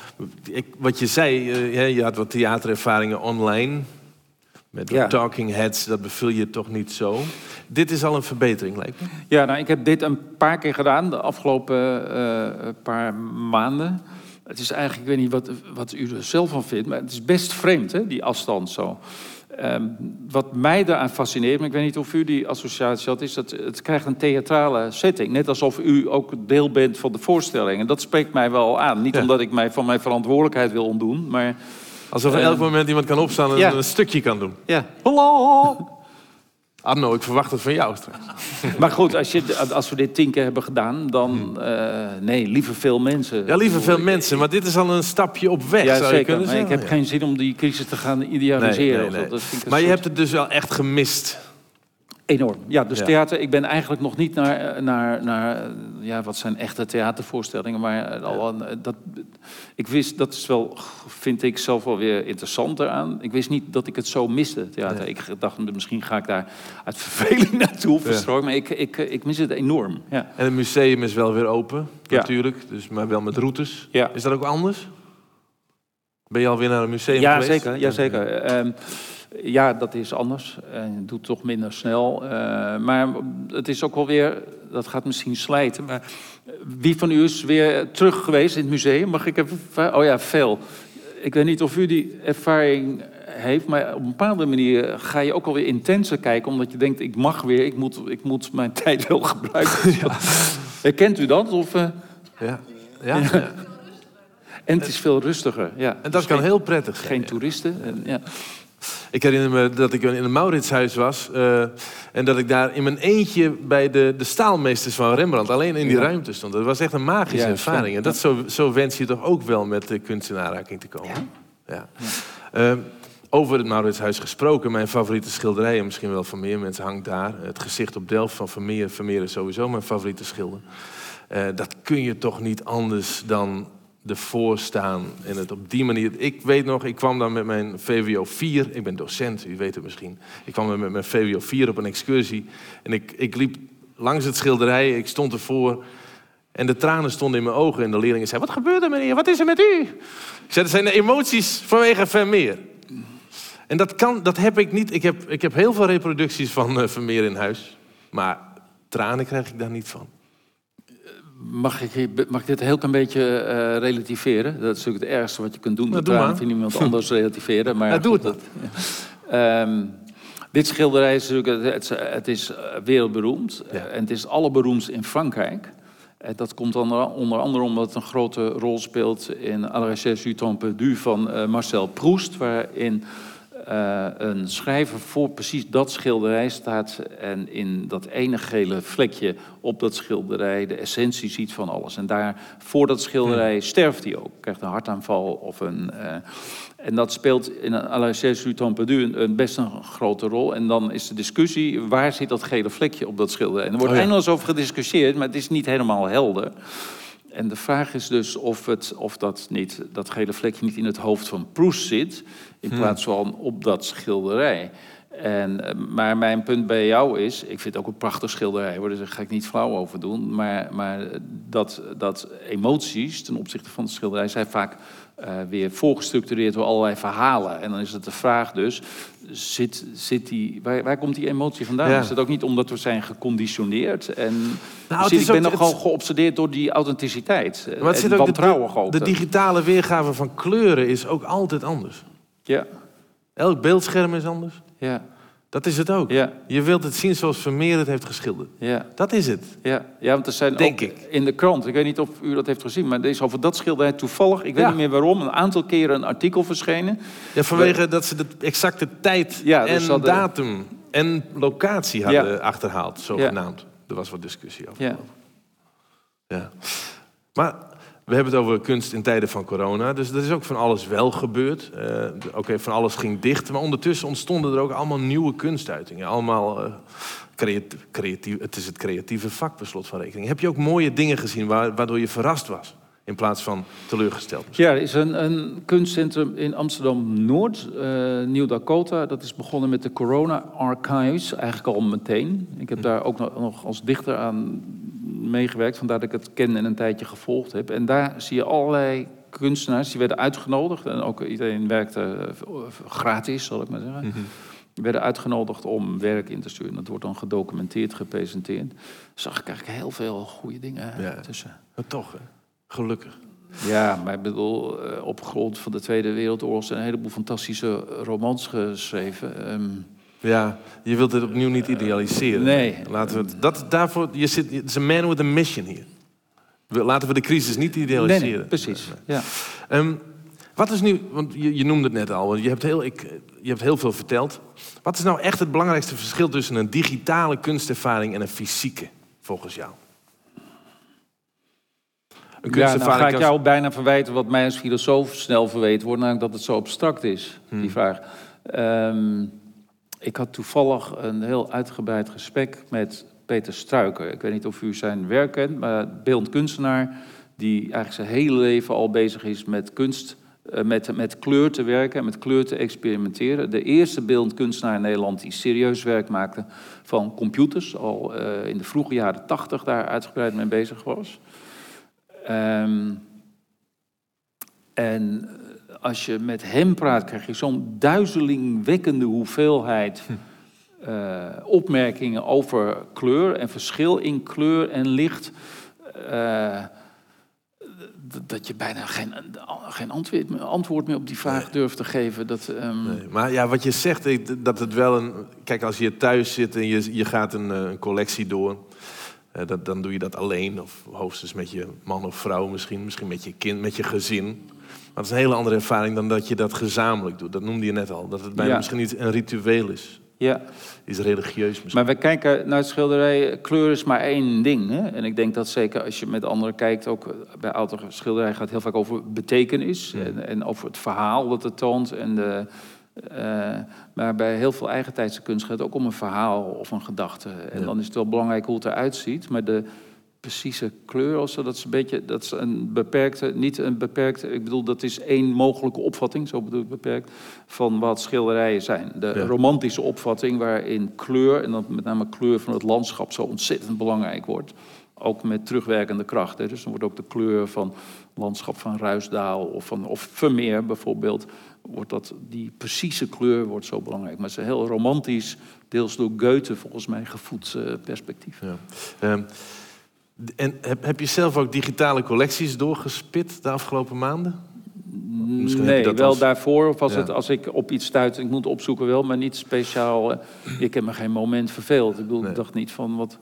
wat je zei, eh, je had wat theaterervaringen online. Met Ja. talking heads, dat beviel je toch niet zo. Dit is al een verbetering, lijkt me. Ja, nou, ik heb dit een paar keer gedaan de afgelopen eh, paar maanden. Het is eigenlijk, ik weet niet wat, wat u er zelf van vindt, maar het is best vreemd, hè, die afstand zo. Ehm, wat mij daaraan fascineert, maar ik weet niet of u die associatie had, is dat het krijgt een theatrale setting. Net alsof u ook deel bent van de voorstelling. En dat spreekt mij wel aan. Niet Ja. omdat ik mij van mijn verantwoordelijkheid wil ontdoen, maar Alsof er elk moment iemand kan opstaan en ja. een stukje kan doen. ja. Arno, ik verwacht het van jou straks. <laughs> Maar goed, als, je, als we dit tien keer hebben gedaan, dan eh, nee, liever veel mensen. Hmm. Ja, liever veel mensen, maar dit is al een stapje op weg, Ja, zou je kunnen Maar ik zeggen. heb Ja. geen zin om die crisis te gaan idealiseren. nee. Dat Maar je soort- hebt het dus wel echt gemist. Enorm. Ja, dus Ja. theater. Ik ben eigenlijk nog niet naar, naar, naar ja, wat zijn echte theatervoorstellingen, maar al een, dat, ik wist, dat is wel, vind ik zelf wel weer interessant eraan. Ik wist niet dat ik het zo miste, theater. Nee. Ik dacht, misschien ga ik daar uit <laughs> verveling naartoe verstrooien, maar ik, ik, ik mis het enorm. Ja. En het museum is wel weer open, Ja. natuurlijk. Dus, maar wel met routes. Ja. Is dat ook anders? Ben je alweer naar een museum Ja, geweest? zeker. Ja, zeker. Ehm, ja, dat is anders. En doet toch minder snel. Eh, maar het is ook wel weer, dat gaat misschien slijten. Maar wie van u is weer terug geweest in het museum? Mag ik even. Oh ja, veel. Ik weet niet of u die ervaring heeft, maar op een bepaalde manier ga je ook alweer intenser kijken, omdat je denkt: ik mag weer, ik moet, ik moet mijn <laughs> tijd wel gebruiken. <laughs> Herkent u dat? Of, eh, Ja. Ja? ja. en het is veel rustiger. Ja. En dat Dus kan geen, heel prettig zijn. geen toeristen. En, ja. Ik herinner me dat ik in een Mauritshuis was. eh, en dat ik daar in mijn eentje bij de, de staalmeesters van Rembrandt... alleen in die Ja. ruimte stond. Dat was echt een magische Ja, ervaring. En dat zo, zo wens je toch ook wel met de kunst in aanraking te komen. Ja. Ehm, over het Mauritshuis gesproken. Mijn favoriete schilderij, en misschien wel van meer mensen, hangt daar. Het gezicht op Delft van Vermeer. Vermeer is sowieso mijn favoriete schilder. Eh, dat kun je toch niet anders dan ervoor staan en het op die manier. Ik weet nog, ik kwam dan met mijn VWO 4, ik ben docent, u weet het misschien. Ik kwam met mijn VWO 4 op een excursie en ik, ik liep langs het schilderij, ik stond ervoor en de tranen stonden in mijn ogen en de leerlingen zeiden: Wat gebeurt er, meneer? Wat is er met u? Ik zei: Dat zijn de emoties vanwege Vermeer. En dat, kan, dat heb ik niet. Ik heb, ik heb heel veel reproducties van uh, Vermeer in huis, maar tranen krijg ik daar niet van. Mag ik, mag ik dit heel klein beetje uh, relativeren? Dat is natuurlijk het ergste wat je kunt doen. Nou, dat tranen vind iemand <laughs> anders relativeren. Maar ja, doe het. Dat, um, dit schilderij is natuurlijk, het, het is wereldberoemd. Ja. En het is allerberoemdst in Frankrijk. Dat komt dan onder andere omdat het een grote rol speelt in À la recherche du temps perdu van uh, Marcel Proust, waarin uh, een schrijver voor precies dat schilderij staat en in dat ene gele vlekje op dat schilderij de essentie ziet van alles. En daar voor dat schilderij sterft hij ook, krijgt een hartaanval of een... Uh, en dat speelt in à la du temps perdu een, best een grote rol. En dan is de discussie, waar zit dat gele vlekje op dat schilderij? En er wordt oh ja. eindeloos over gediscussieerd, maar het is niet helemaal helder. En de vraag is dus of, het, of dat, niet, dat gele vlekje niet in het hoofd van Proust zit, in hmm. plaats van op dat schilderij. En, eh, maar mijn punt bij jou is, ik vind het ook een prachtig schilderij, hoor, dus daar ga ik niet flauw over doen. Maar, maar dat, dat emoties ten opzichte van het schilderij zijn vaak uh, weer voorgestructureerd door allerlei verhalen. En dan is het de vraag dus, zit, zit die, waar, waar komt die emotie vandaan? Ja. Is het ook niet omdat we zijn geconditioneerd? En nou, dus ik ben nogal het... geobsedeerd door die authenticiteit. Maar het zit ook de, de, digitale weergave van kleuren is ook altijd anders. Ja. Elk beeldscherm is anders. Ja. Dat is het ook. Ja. Je wilt het zien zoals Vermeer het heeft geschilderd. Ja. Dat is het. Ja, ja want er zijn Denk ook ik. in de krant, ik weet niet of u dat heeft gezien, maar is over dat schilderij toevallig, ik weet ja. niet meer waarom, een aantal keren een artikel verschenen. Ja, vanwege We... dat ze de exacte tijd ja, en datum en locatie hadden ja. achterhaald, zogenaamd. Er was wat discussie over. Ja. ja. Maar we hebben het over kunst in tijden van corona. Dus er is ook van alles wel gebeurd. Uh, Oké, okay, van alles ging dicht. Maar ondertussen ontstonden er ook allemaal nieuwe kunstuitingen. Allemaal uh, creatief, creatief, Het is het creatieve vak, per slot van rekening. Heb je ook mooie dingen gezien waardoor je verrast was? In plaats van teleurgesteld. Misschien? Ja, er is een, een kunstcentrum in Amsterdam-Noord, uh, Nieuw-Dakota. Dat is begonnen met de Corona Archives, eigenlijk al meteen. Ik heb hm. daar ook nog als dichter aan meegewerkt, vandaar dat ik het ken en een tijdje gevolgd heb. En daar zie je allerlei kunstenaars, die werden uitgenodigd. En ook iedereen werkte eh, gratis, zal ik maar zeggen. Mm Die werden uitgenodigd om werk in te sturen. Dat wordt dan gedocumenteerd, gepresenteerd. Zag ik eigenlijk heel veel goede dingen ja. tussen. Maar toch, hè? gelukkig. Ja, maar ik bedoel, eh, op grond van de Tweede Wereldoorlog zijn een heleboel fantastische romans geschreven. Um, ja, je wilt het opnieuw niet idealiseren. Nee. Laten we het, dat, daarvoor, je zit, het is een man with a mission hier. Laten we de crisis niet idealiseren. Nee, precies. Ja. Um, wat is nu, want je, je, noemde het net al, je hebt, heel, ik, je hebt heel veel verteld. Wat is nou echt het belangrijkste verschil tussen een digitale kunstervaring en een fysieke, volgens jou? Een ja, nou ga ik jou bijna verwijten wat mij als filosoof snel verweten wordt, namelijk dat het zo abstract is, die hmm. vraag. Um, ik had toevallig een heel uitgebreid gesprek met Peter Struiker. Ik weet niet of u zijn werk kent, maar beeldend kunstenaar... die eigenlijk zijn hele leven al bezig is met kunst... Eh, met, met kleur te werken en met kleur te experimenteren. De eerste beeldend kunstenaar in Nederland die serieus werk maakte van computers. Al uh, in de vroege jaren tachtig daar uitgebreid mee bezig was. Um, en als je met hem praat, krijg je zo'n duizelingwekkende hoeveelheid uh, opmerkingen over kleur en verschil in kleur en licht. Uh, dat je bijna geen, geen antwoord, antwoord meer op die vraag nee. durft te geven. Dat, um... nee, maar ja, wat je zegt, dat het wel een. Kijk, als je thuis zit en je, je gaat een, eh, een collectie door. Uh, dat, dan doe je dat alleen, of hoogstens met je man of vrouw misschien, misschien met je kind, met je gezin. Maar dat is een hele andere ervaring dan dat je dat gezamenlijk doet. Dat noemde je net al. Dat het bijna ja. misschien niet een ritueel is. Ja. Is religieus misschien. Maar we kijken naar het schilderij. Kleur is maar één ding. Hè? En ik denk dat zeker als je met anderen kijkt, ook bij oudere schilderijen gaat het heel vaak over betekenis. Ja. En, en, over het verhaal dat het toont. En de, Uh, maar bij heel veel eigentijdse kunst gaat het ook om een verhaal of een gedachte. En dan is het wel belangrijk hoe het eruit ziet. Maar de precieze kleur of zo, dat is een beetje, dat is een beperkte, niet een beperkte, ik bedoel, dat is één mogelijke opvatting, zo bedoel ik beperkt, van wat schilderijen zijn. De romantische opvatting waarin kleur, en dan met name kleur van het landschap, zo ontzettend belangrijk wordt. Ook met terugwerkende kracht. Hè. Dus dan wordt ook de kleur van landschap van Ruisdaal of van of Vermeer bijvoorbeeld, wordt dat, die precieze kleur wordt zo belangrijk. Maar het is een heel romantisch, deels door Goethe volgens mij gevoed uh, perspectief. Ja. Um, en heb, heb je zelf ook digitale collecties doorgespit de afgelopen maanden? Misschien nee, wel daarvoor. Of als, het, als ik op iets stuit, ik moet opzoeken wel, maar niet speciaal. Uh, ik heb me geen moment verveeld. Ik bedoel, ik dacht niet van wat.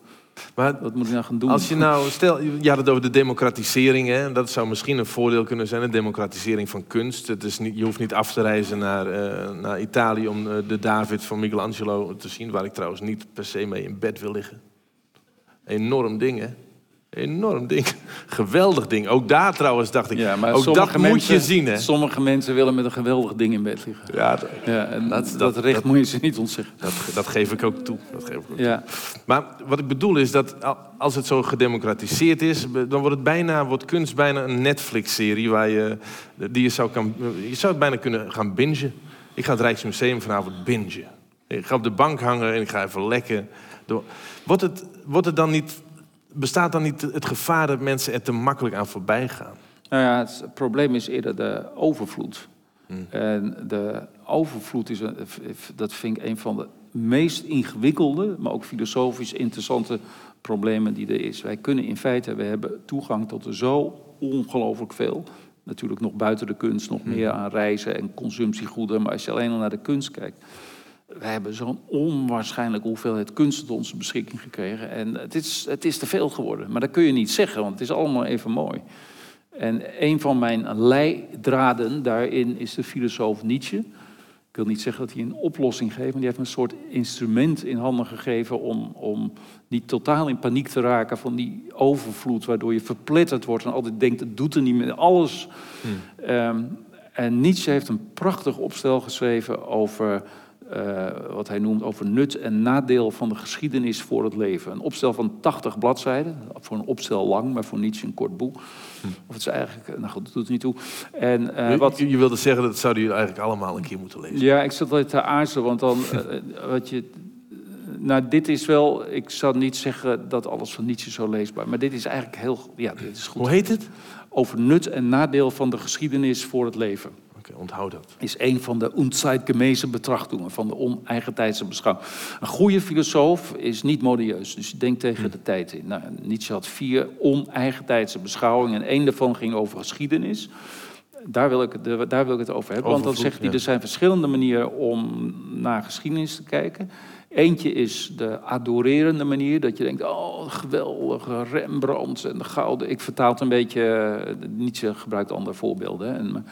Maar wat moet ik nou gaan doen? Als je nou, stel, je had het over de democratisering. Hè? Dat zou misschien een voordeel kunnen zijn, de democratisering van kunst. Het is niet, je hoeft niet af te reizen naar, uh, naar Italië om uh, de David van Michelangelo te zien. Waar ik trouwens niet per se mee in bed wil liggen. Enorm ding, hè? Enorm ding. Geweldig ding. Ook daar trouwens dacht ik. Ja, maar ook dat moet je zien. Hè? Sommige mensen willen met een geweldig ding in bed liggen. Ja, ja en dat, dat, recht moet je ze niet ontzeggen. Dat, dat geef ik ook toe. Dat geef ik ook ja. Maar wat ik bedoel is dat als het zo gedemocratiseerd is, dan wordt, het bijna, wordt kunst bijna een Netflix-serie waar je, die je zou, kan, je zou het bijna kunnen gaan bingen. Ik ga het Rijksmuseum vanavond bingen. Ik ga op de bank hangen en ik ga even lekken. Wordt het, wordt het dan niet bestaat dan niet het gevaar dat mensen er te makkelijk aan voorbij gaan? Nou ja, het probleem is eerder de overvloed. Hmm. En de overvloed is, dat vind ik een van de meest ingewikkelde, maar ook filosofisch interessante problemen die er is. Wij kunnen in feite, we hebben toegang tot er zo ongelooflijk veel. Natuurlijk nog buiten de kunst, nog hmm. meer aan reizen en consumptiegoederen. Maar als je alleen al naar de kunst kijkt, wij hebben zo'n onwaarschijnlijke hoeveelheid kunst tot onze beschikking gekregen. En het is, het is te veel geworden. Maar dat kun je niet zeggen, want het is allemaal even mooi. En een van mijn leidraden daarin is de filosoof Nietzsche. Ik wil niet zeggen dat hij een oplossing geeft, maar die heeft een soort instrument in handen gegeven om, om niet totaal in paniek te raken van die overvloed, waardoor je verpletterd wordt en altijd denkt, het doet er niet meer, alles. Hmm. Ehm, en Nietzsche heeft een prachtig opstel geschreven over uh, wat hij noemt over nut en nadeel van de geschiedenis voor het leven. Een opstel van 80 bladzijden, voor een opstel lang, maar voor niets een kort boek. Hm. Of het is eigenlijk, nou goed, dat doet het niet toe. En, uh, wat, je, je, wilde zeggen, dat zouden jullie eigenlijk allemaal een keer moeten lezen. Ja, ik zat altijd te aarzelen, want dan, uh, <laughs> wat je... Nou, dit is wel, ik zou niet zeggen dat alles van Nietzsche zo leesbaar, maar dit is eigenlijk heel, ja, dit is goed. Hoe heet het? Over nut en nadeel van de geschiedenis voor het leven onthoud dat. Is een van de onzeitgemäße betrachtingen, van de oneigentijdse beschouwing. Een goede filosoof is niet modieus, dus je denkt tegen de tijd in. Nou, Nietzsche had vier oneigentijdse beschouwingen en één daarvan ging over geschiedenis. Daar wil, ik, daar wil ik het over hebben, want dan zegt hij, er zijn verschillende manieren om naar geschiedenis te kijken. Eentje is de adorerende manier, dat je denkt, oh, geweldige Rembrandt en de gouden. Ik vertaal het een beetje, eh, Nietzsche gebruikt andere voorbeelden. En,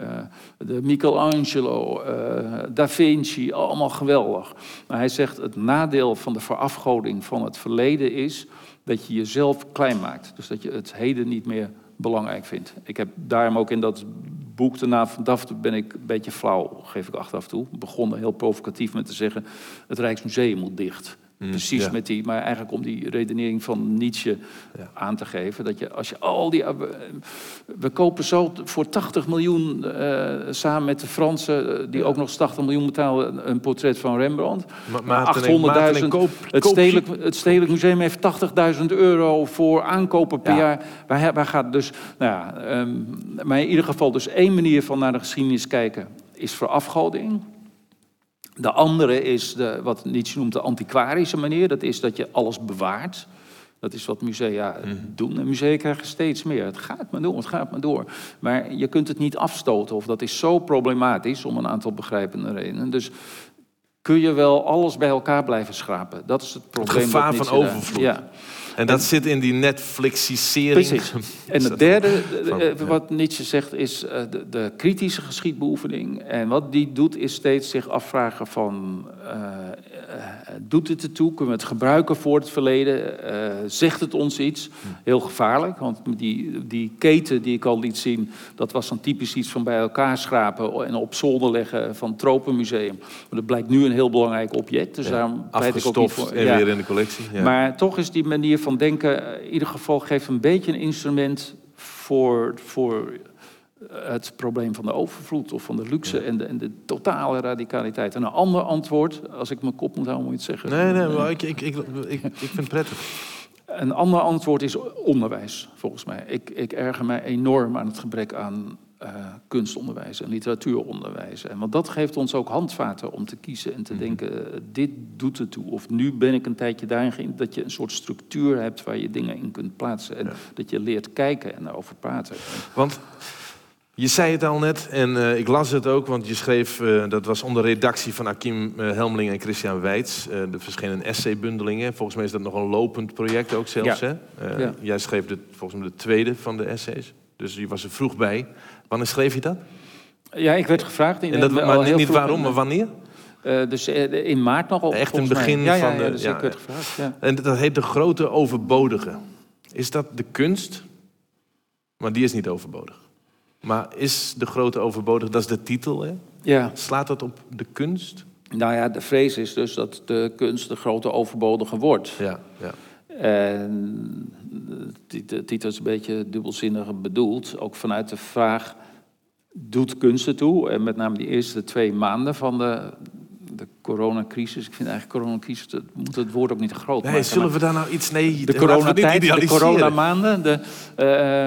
uh, de Michelangelo, uh, Da Vinci, allemaal geweldig. Maar hij zegt, het nadeel van de verafgoding van het verleden is dat je jezelf klein maakt. Dus dat je het heden niet meer belangrijk vindt. Ik heb daarom ook in dat boek, de naam van Daft, ben ik een beetje flauw, geef ik achteraf toe. Begonnen heel provocatief met te zeggen, het Rijksmuseum moet dicht. Mm, Precies met die, maar eigenlijk om die redenering van Nietzsche aan te geven. Dat je als je al die. We, kopen zo voor 80 miljoen uh, samen met de Fransen, uh, die ook nog 80 miljoen betalen, een portret van Rembrandt. Maar 800.000. Het, stedelijk, het Stedelijk Museum heeft 80.000 euro voor aankopen per jaar. Waar, waar gaat dus. Nou ja, um, maar in ieder geval, dus één manier van naar de geschiedenis kijken is verafgoding. De andere is de, wat Nietzsche noemt de antiquarische manier. Dat is dat je alles bewaart. Dat is wat musea mhm. doen. En musea krijgen steeds meer. Het gaat maar door, het gaat maar door. Maar je kunt het niet afstoten. Of dat is zo problematisch om een aantal begrijpende redenen. Dus kun je wel alles bij elkaar blijven schrapen. Dat is het probleem. Het gevaar van overvloed. Ja. En dat zit in die Netflixisering. Precies. <laughs> En het derde, wat Nietzsche zegt, is eh, de, de, kritische geschiedbeoefening. En wat die doet, is steeds zich afvragen van... doet het ertoe? Kunnen we het gebruiken voor het verleden? zegt het ons iets? Heel gevaarlijk, want die, die keten die ik al liet zien... dat was dan typisch iets van bij elkaar schrapen... en op zolder leggen van het Tropenmuseum. Maar dat blijkt nu een heel belangrijk object. Dus daarom pleit ik ook niet voor... en weer in de collectie. Ja. Maar toch is die manier van denken... in ieder geval geeft een beetje een instrument voor... voor het probleem van de overvloed of van de luxe en, de, en, de, totale radicaliteit. En een ander antwoord, als ik mijn kop moet houden, moet je het zeggen. Nee, nee, maar ik, ik, ik, ik, ik vind het prettig. Een ander antwoord is onderwijs, volgens mij. Ik, ik erger mij enorm aan het gebrek aan uh, kunstonderwijs en literatuuronderwijs. En want dat geeft ons ook handvaten om te kiezen en te mhm. denken, eh, dit doet het toe. Of nu ben ik een tijdje daarin dat je een soort structuur hebt waar je dingen in kunt plaatsen. En dat je leert kijken en daarover praten. Want je zei het al net en uh, ik las het ook, want je schreef, uh, dat was onder redactie van Akim uh, Helmeling en Christian Weits. er verschenen essaybundelingen. Volgens mij is dat nog een lopend project ook zelfs. Ja. Hè? Ja. Jij schreef de, volgens mij de tweede van de essays. Dus je was er vroeg bij. Wanneer schreef je dat? Ja, ik werd gevraagd. In, en dat, maar niet waarom, maar wanneer? Uh, dus in maart nog al. Echt een begin ja, van de. Ja, dus ik werd gevraagd. Ja. En dat heet de grote overbodige. Is dat de kunst? Maar die is niet overbodig. Maar is de grote overbodige, dat is de titel, hè? Ja. Slaat dat op de kunst? Nou ja, de vrees is dus dat de kunst de grote overbodige wordt. Ja, ja. En de titel is een beetje dubbelzinnig bedoeld. Ook vanuit de vraag, doet kunst ertoe? En met name die eerste twee maanden van de, de coronacrisis. Ik vind eigenlijk coronacrisis, dat moet het woord ook niet te groot nee, Zullen we daar nou iets... Nee, de coronatijd, de coronamaanden. De,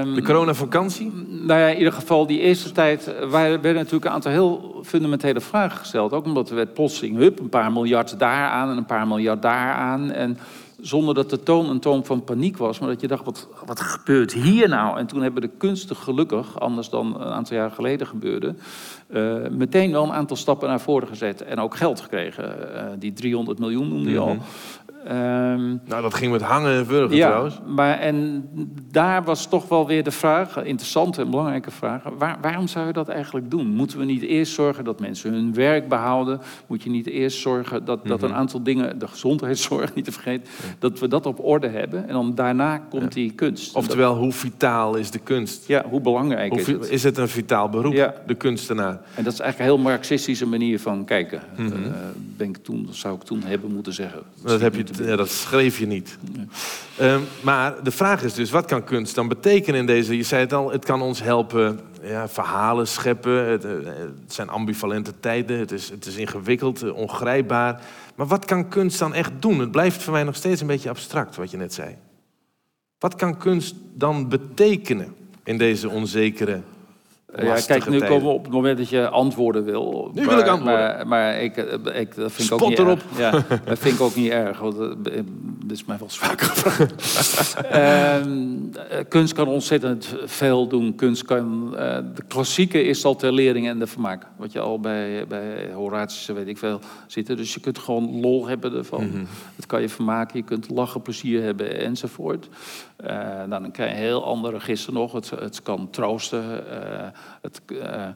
uh, de coronavakantie? Nou ja, in ieder geval die eerste tijd werden natuurlijk een aantal heel fundamentele vragen gesteld. Ook omdat er werd plotseling, hup, een paar miljard daar aan en een paar miljard daar aan. En zonder dat de toon een toon van paniek was, maar dat je dacht, wat, wat gebeurt hier nou? En toen hebben de kunsten gelukkig, anders dan een aantal jaar geleden gebeurde, uh, meteen wel een aantal stappen naar voren gezet en ook geld gekregen. Uh, die 300 miljoen noemde je al. Um, nou, dat ging met hangen en wurgen ja, trouwens. Maar en daar was toch wel weer de vraag, interessante en belangrijke vraag. Waar, waarom zou je dat eigenlijk doen? Moeten we niet eerst zorgen dat mensen hun werk behouden? Moet je niet eerst zorgen dat, dat een mhm. aantal dingen, de gezondheidszorg niet te vergeten, dat we dat op orde hebben? En dan daarna komt die kunst. Oftewel, hoe vitaal is de kunst? Ja, hoe belangrijk hoe, is het? Is het een vitaal beroep, ja. de kunstenaar? En dat is eigenlijk een heel marxistische manier van kijken. Mm -hmm. uh, ben ik toen, zou ik toen hebben moeten zeggen. Dat heb je ja, dat schreef je niet. Um, maar de vraag is dus, wat kan kunst dan betekenen in deze... Je zei het al, het kan ons helpen ja, verhalen scheppen. Het, eh, het, zijn ambivalente tijden, het is, het is ingewikkeld, eh, ongrijpbaar. Maar wat kan kunst dan echt doen? Het blijft voor mij nog steeds een beetje abstract, wat je net zei. Wat kan kunst dan betekenen in deze onzekere ja, kijk, nu komen we op het moment dat je antwoorden wil. Nu wil ik antwoorden. Maar, maar ik, eh, ik, dat vind ik ook niet erop. erg. Ja, dat vind ik ook niet erg. Want dat is mij wel gevraagd. <laughs> uh, kunst kan ontzettend veel doen. Kunst kan... Uh, de klassieke is al ter lering en de vermaak. Wat je al bij, bij Horatius, weet ik veel, zitten. Dus je kunt gewoon lol hebben ervan. Mm Het kan je vermaken. Je kunt lachen, plezier hebben enzovoort. Uh, nou, dan krijg je een heel ander register nog. Het, het kan troosten. Uh, het, uh,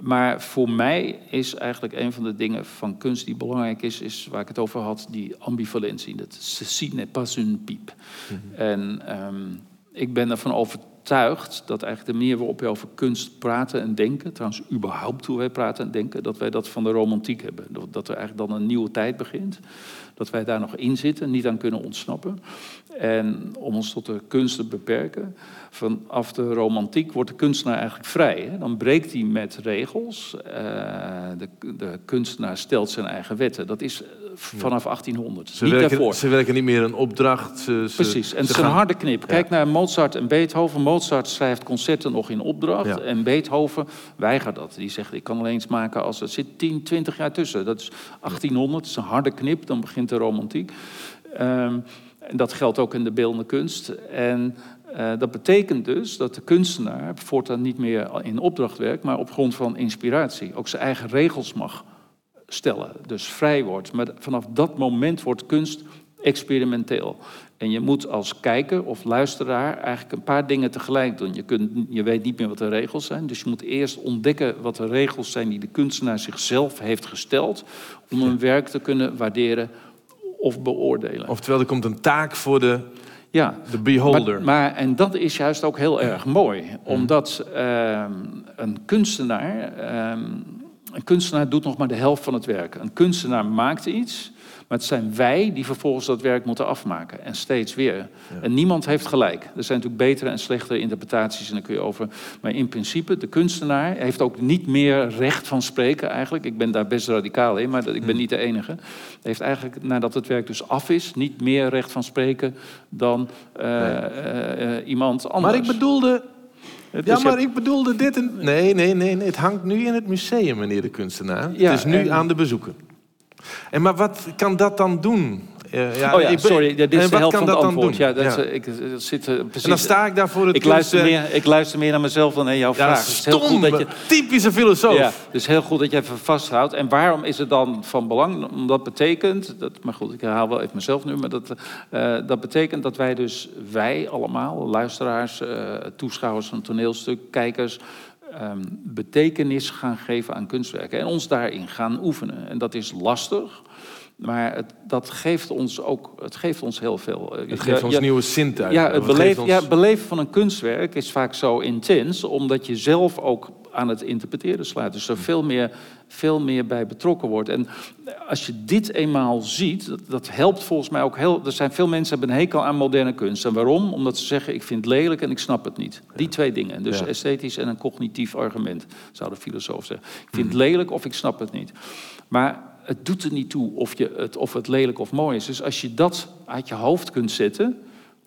maar voor mij is eigenlijk een van de dingen van kunst die belangrijk is, is waar ik het over had, die ambivalentie. Dat ceci n'est pas une pipe. Mm -hmm. En um, ik ben ervan overtuigd dat eigenlijk de manier waarop we over kunst praten en denken, trouwens überhaupt hoe wij praten en denken, dat wij dat van de romantiek hebben. Dat er eigenlijk dan een nieuwe tijd begint. Dat wij daar nog in zitten, niet aan kunnen ontsnappen. En om ons tot de kunst te beperken, vanaf de romantiek wordt de kunstenaar eigenlijk vrij. Hè? Dan breekt hij met regels. Uh, de, de, kunstenaar stelt zijn eigen wetten. Dat is vanaf 1800. Ze, niet werken, daarvoor. ze werken niet meer een opdracht. Ze, Precies, en het is een harde knip. Kijk ja. naar Mozart en Beethoven. Mozart schrijft concerten nog in opdracht. Ja. En Beethoven weigert dat. Die zegt, ik kan alleen eens maken als er zit 10, 20 jaar tussen. Dat is 1800, dat is een harde knip. Dan begint de romantiek. Um, en dat geldt ook in de beeldende kunst. En uh, dat betekent dus dat de kunstenaar voortaan niet meer in opdracht werkt, maar op grond van inspiratie ook zijn eigen regels mag stellen. Dus vrij wordt. Maar vanaf dat moment wordt kunst experimenteel. En je moet als kijker of luisteraar eigenlijk een paar dingen tegelijk doen. Je, kunt, je weet niet meer wat de regels zijn, dus je moet eerst ontdekken wat de regels zijn die de kunstenaar zichzelf heeft gesteld om een werk te kunnen waarderen of beoordelen. Oftewel, er komt een taak voor de, ja, de beholder. Maar, maar, en dat is juist ook heel erg mooi, omdat ehm, een kunstenaar. Ehm, een kunstenaar doet nog maar de helft van het werk. Een kunstenaar maakt iets maar het zijn wij die vervolgens dat werk moeten afmaken. En steeds weer. En niemand heeft gelijk. Er zijn natuurlijk betere en slechtere interpretaties. En daar kun je over. Maar in principe, de kunstenaar heeft ook niet meer recht van spreken eigenlijk. Ik ben daar best radicaal in, maar ik ben hmm. niet de enige. Heeft eigenlijk, nadat het werk dus af is, niet meer recht van spreken dan uh, iemand anders. Maar ik bedoelde ja, maar ik bedoelde dit... En... Nee, nee, nee, nee, het hangt nu in het museum, meneer de kunstenaar. Ja, het is nu aan de bezoeker. En maar wat kan dat dan doen? Uh, ja, oh ja, sorry, dit is de helft van het antwoord. Ja, dat, ja. ik, dat zit, uh, precies. En dan sta ik daar voor het ik luister, meer, ik luister meer naar mezelf dan naar jouw vraag. Het is heel goed dat je, typische filosoof. Ja, dus heel goed dat je even vasthoudt. En waarom is het dan van belang? Omdat dat betekent, dat, maar goed, ik herhaal wel even mezelf nu, maar dat, uh, dat betekent dat wij dus, wij allemaal, luisteraars, toeschouwers van toneelstuk, kijkers, um, betekenis gaan geven aan kunstwerken en ons daarin gaan oefenen. En dat is lastig. Maar het, dat geeft ons ook het geeft ons heel veel. Het geeft ons nieuwe zintuigen. Ja, het beleven, ja, beleven van een kunstwerk is vaak zo intens, omdat je zelf ook aan het interpreteren sluit. Dus er veel meer, veel meer bij betrokken wordt. En als je dit eenmaal ziet, dat, dat, helpt volgens mij ook heel... Er zijn veel mensen die hebben een hekel aan moderne kunst. En waarom? Omdat ze zeggen, ik vind het lelijk en ik snap het niet. Die twee dingen. Dus esthetisch en een cognitief argument, zou de filosoof zeggen. Ik vind het lelijk of ik snap het niet. Maar het doet er niet toe of, je het, of het lelijk of mooi is. Dus als je dat uit je hoofd kunt zetten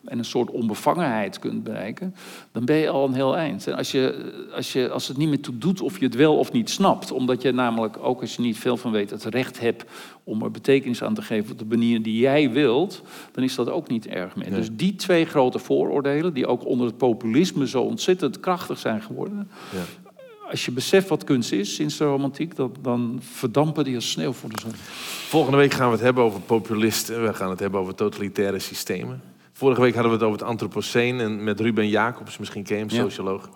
en een soort onbevangenheid kunt bereiken, dan ben je al een heel eind. En als, je, als, je, als het niet meer toe doet of je het wel of niet snapt, omdat je namelijk, ook als je niet veel van weet, het recht hebt om er betekenis aan te geven op de manier die jij wilt, dan is dat ook niet erg meer. Dus die twee grote vooroordelen, die ook onder het populisme zo ontzettend krachtig zijn geworden, ja als je beseft wat kunst is sinds de romantiek, dan, dan verdampen die als sneeuw voor de zon. Volgende week gaan we het hebben over populisten. We gaan het hebben over totalitaire systemen. Vorige week hadden we het over het antropoceen en met Ruben Jacobs, misschien ken je hem, socioloog.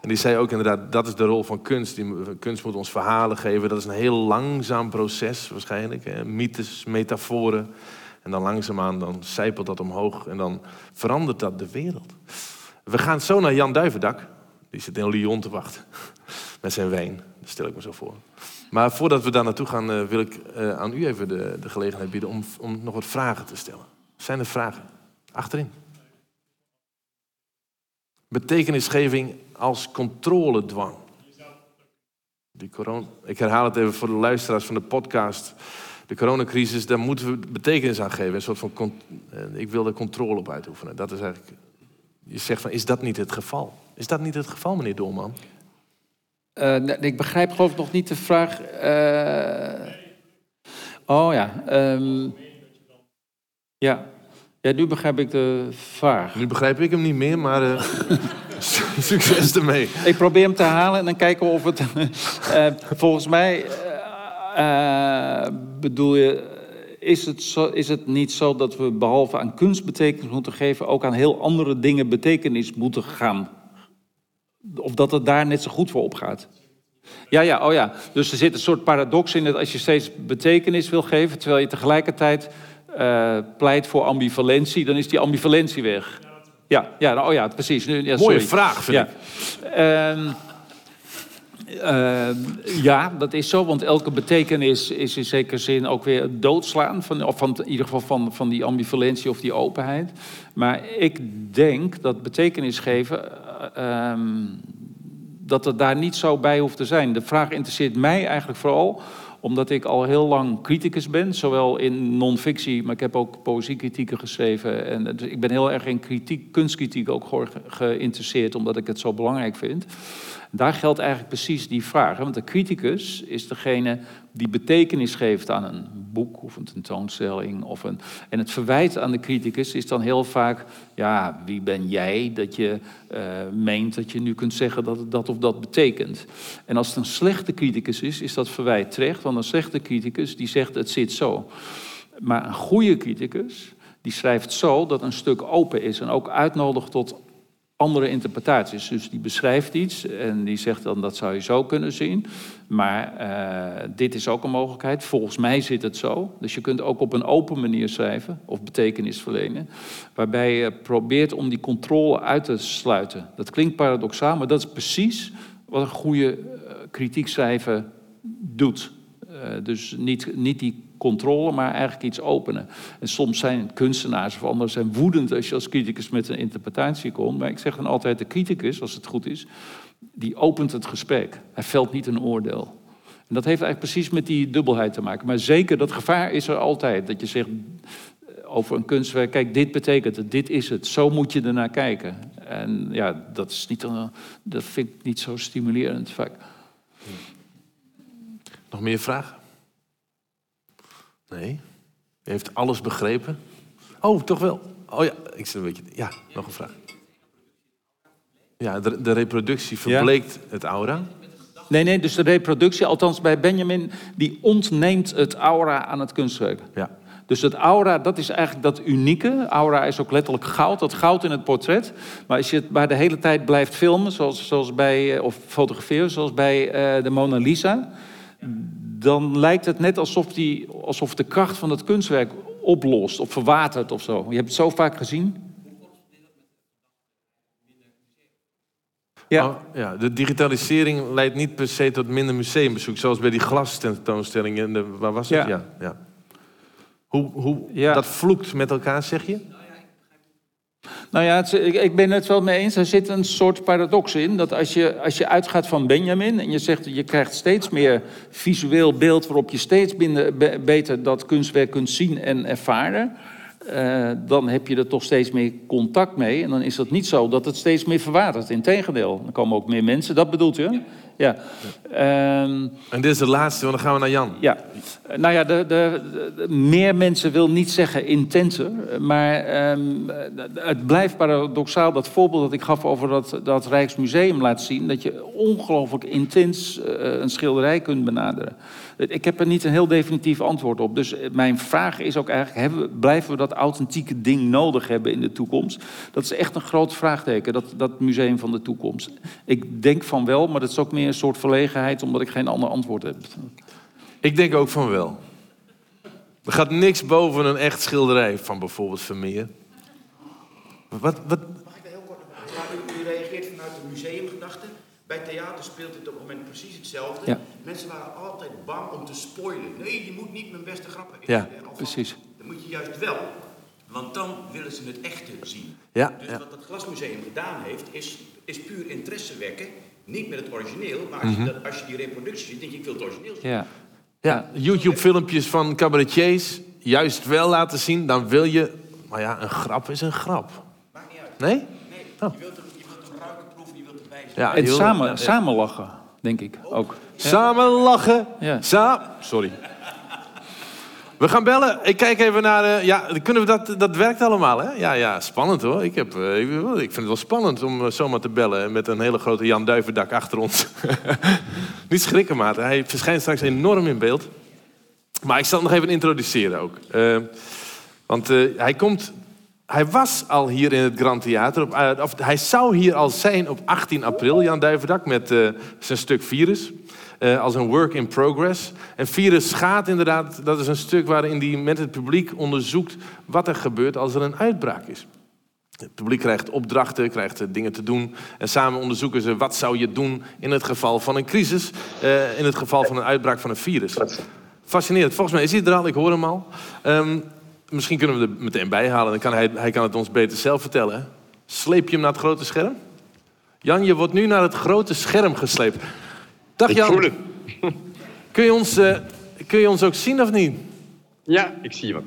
En die zei ook inderdaad, dat is de rol van kunst. Die, kunst moet ons verhalen geven. Dat is een heel langzaam proces waarschijnlijk. Hè. Mythes, metaforen. En dan langzaamaan dan zijpelt dat omhoog en dan verandert dat de wereld. We gaan zo naar Jan Duivendak. Die zit in Lyon te wachten. Met zijn wijn. Dat stel ik me zo voor. Maar voordat we daar naartoe gaan, uh, wil ik uh, aan u even de, de gelegenheid bieden om, om nog wat vragen te stellen. Zijn er vragen? Achterin. Betekenisgeving als controledwang. Die corona, ik herhaal het even voor de luisteraars van de podcast. De coronacrisis, daar moeten we betekenis aan geven. Een soort van, uh, ik wil er controle op uitoefenen. Dat is eigenlijk, je zegt van, is dat niet het geval? Is dat niet het geval, meneer Dolman? Uh, ik begrijp geloof ik nog niet de vraag. Uh... Oh ja. Um... Ja. ja, nu begrijp ik de vraag. Nu begrijp ik hem niet meer, maar uh... <laughs> succes ermee. Ik probeer hem te halen en dan kijken we of het... volgens mij bedoel je... Is het, zo, is het niet zo dat we behalve aan kunst betekenis moeten geven... ook aan heel andere dingen betekenis moeten gaan of dat het daar net zo goed voor opgaat. Ja, ja, oh ja. Dus er zit een soort paradox in dat als je steeds betekenis wil geven, terwijl je tegelijkertijd uh, pleit voor ambivalentie, dan is die ambivalentie weg. Ja, ja nou, oh ja, precies. Ja, Mooie vraag, vind ja. ik. Uh, uh, ja, dat is zo, want elke betekenis is in zekere zin ook weer het doodslaan. Van, of van, in ieder geval van, van die ambivalentie of die openheid. Maar ik denk dat betekenis geven Ehm, dat het daar niet zo bij hoeft te zijn. De vraag interesseert mij eigenlijk vooral omdat ik al heel lang criticus ben, zowel in non-fictie, maar ik heb ook poëziekritieken geschreven. En dus ik ben heel erg in kritiek, kunstkritiek ook geïnteresseerd, omdat ik het zo belangrijk vind. Daar geldt eigenlijk precies die vraag. Want de criticus is degene die betekenis geeft aan een boek of een tentoonstelling. Of een... En het verwijt aan de criticus is dan heel vaak: ja, wie ben jij dat je uh, meent dat je nu kunt zeggen dat het dat of dat betekent? En als het een slechte criticus is, is dat verwijt terecht. Want een slechte criticus die zegt: het zit zo. Maar een goede criticus die schrijft zo dat een stuk open is en ook uitnodigt tot andere interpretaties. Dus die beschrijft iets en die zegt dan dat zou je zo kunnen zien. Maar uh, dit is ook een mogelijkheid. Volgens mij zit het zo. Dus je kunt ook op een open manier schrijven of betekenis verlenen. Waarbij je probeert om die controle uit te sluiten. Dat klinkt paradoxaal, maar dat is precies wat een goede uh, kritiek schrijven doet. Uh, dus niet, niet die controle, maar eigenlijk iets openen. En soms zijn kunstenaars of anderen zijn woedend als je als criticus met een interpretatie komt. Maar ik zeg dan altijd, de criticus, als het goed is, die opent het gesprek. Hij velt niet een oordeel. En dat heeft eigenlijk precies met die dubbelheid te maken. Maar zeker, dat gevaar is er altijd. Dat je zegt over een kunstwerk, kijk, dit betekent het, dit is het. Zo moet je ernaar kijken. En ja, dat, is niet, dat vind ik niet zo stimulerend vaak. Nog meer vragen? Nee. U heeft alles begrepen? Oh, toch wel. Oh ja, ik zit een beetje. Ja, nog een vraag. Ja, de, de reproductie verbleekt het aura. Nee, nee, dus de reproductie, althans bij Benjamin, die ontneemt het aura aan het kunstwerk. Ja. Dus het aura, dat is eigenlijk dat unieke. Aura is ook letterlijk goud, dat goud in het portret. Maar als je het maar de hele tijd blijft filmen, zoals, zoals bij, of fotograferen, zoals bij uh, de Mona Lisa dan lijkt het net alsof, die, alsof de kracht van het kunstwerk oplost of verwatert of zo. Je hebt het zo vaak gezien. Ja. Oh, ja, de digitalisering leidt niet per se tot minder museumbezoek, zoals bij die glastentoonstellingen. Waar was het? Ja. ja, ja. Hoe, hoe ja. dat vloekt met elkaar, zeg je? Nou ja, het, ik ben het wel mee eens. Er zit een soort paradox in. Dat als je, als je uitgaat van Benjamin en je zegt je krijgt steeds meer visueel beeld waarop je steeds beter dat kunstwerk kunt zien en ervaren. Uh, dan heb je er toch steeds meer contact mee. En dan is het niet zo dat het steeds meer verwatert. Integendeel, dan komen ook meer mensen. Dat bedoelt u? Ja. Um, en dit is de laatste, want dan gaan we naar Jan. Ja. Nou ja, de, de, de meer mensen wil niet zeggen intenser. Maar um, het blijft paradoxaal, dat voorbeeld dat ik gaf over dat, dat Rijksmuseum laat zien... dat je ongelooflijk intens uh, een schilderij kunt benaderen. Ik heb er niet een heel definitief antwoord op. Dus mijn vraag is ook eigenlijk, hebben, blijven we dat authentieke ding nodig hebben in de toekomst? Dat is echt een groot vraagteken, dat, dat museum van de toekomst. Ik denk van wel, maar dat is ook meer een soort verlegenheid... omdat ik geen ander antwoord heb. Ik denk ook van wel. Er gaat niks boven een echt schilderij van bijvoorbeeld Vermeer. Wat, wat... Mag ik daar heel kort op u, u reageert vanuit de museumgedachte. Bij theater speelt dit op het moment precies hetzelfde. Ja. Mensen waren altijd bang om te spoilen. Nee, je moet niet mijn beste grappen Ja, precies. Dan moet je juist wel. Want dan willen ze het echte zien. Ja, dus wat het Glasmuseum gedaan heeft, is, is puur interesse wekken. Niet met het origineel, maar als, je, mhm. als je die reproductie ziet, denk je, ik wil het origineel zien. Ja. Ja, YouTube-filmpjes van cabaretiers juist wel laten zien, dan wil je... Maar ja, een grap is een grap. Maakt niet uit. Nee? Nee, oh. je, wilt er, je wilt hem ruiken, proeven, je wilt erbij zijn. Ja, en samen, samen lachen, denk ik ook. Samen lachen. Ja. Sa Sorry. We gaan bellen. Ik kijk even naar. Uh, ja, kunnen we dat, dat werkt allemaal, hè? Ja, ja, spannend hoor. Ik, heb, uh, ik, ik, vind het wel spannend om uh, zomaar te bellen met een hele grote Jan Duivendak achter ons. <laughs> Niet schrikken, maat. Hij verschijnt straks enorm in beeld. Maar ik zal het nog even introduceren ook. want hij komt. Hij was al hier in het Grand Theater. Op, of, hij zou hier al zijn op 18 april, Jan Duivendak, met zijn stuk Virus. Uh, als een work in progress. En Virus gaat inderdaad, dat is een stuk waarin hij met het publiek onderzoekt wat er gebeurt als er een uitbraak is. Het publiek krijgt opdrachten, krijgt eh, dingen te doen. En samen onderzoeken ze wat zou je doen in het geval van een crisis. Uh, in het geval van een uitbraak van een virus. Fascinerend. Volgens mij is hij er al, ik hoor hem al. Um, misschien kunnen we er meteen bij halen. Dan kan hij, hij kan het ons beter zelf vertellen. Sleep je hem naar het grote scherm? Jan, je wordt nu naar het grote scherm gesleept. Dag Jan. Ik voel het. Kun je, ons, uh, kun je ons ook zien of niet? Ja, ik zie je.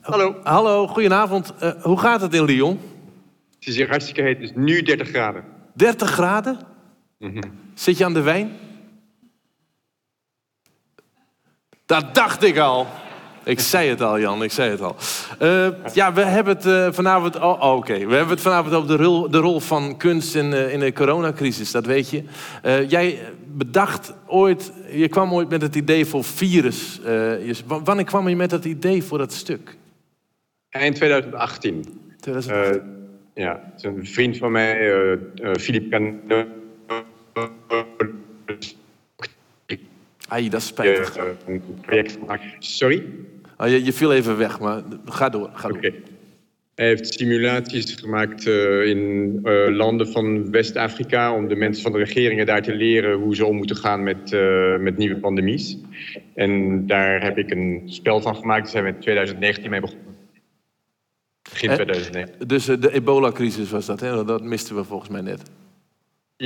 Hallo. Hallo, goedenavond. Uh, hoe gaat het in Lyon? Het is hier hartstikke heet. Het is nu 30 graden. 30 graden? Mm -hmm. Zit je aan de wijn? Dat dacht ik al. Ik zei het al, Jan, ik zei het al. Uh, ja, we hebben het uh, vanavond... Oh, oké. We hebben het vanavond over de rol, de rol van kunst in, uh, in de coronacrisis, dat weet je. jij bedacht ooit... Je kwam ooit met het idee voor virus. Je, wanneer kwam je met dat idee voor dat stuk? Eind 2018. 2018. Uh, ja, een vriend van mij, Philippe Cano. Ai, dat is spijtig. een project gemaakt. Sorry? Oh, je, je, viel even weg, maar ga door. Ga door. Okay. Hij heeft simulaties gemaakt uh, in uh, landen van West-Afrika om de mensen van de regeringen daar te leren hoe ze om moeten gaan met, uh, met nieuwe pandemies. En daar heb ik een spel van gemaakt. Daar zijn we in 2019 mee begonnen. Begin 2019. Dus de ebola-crisis was dat, hè? Dat misten we volgens mij net.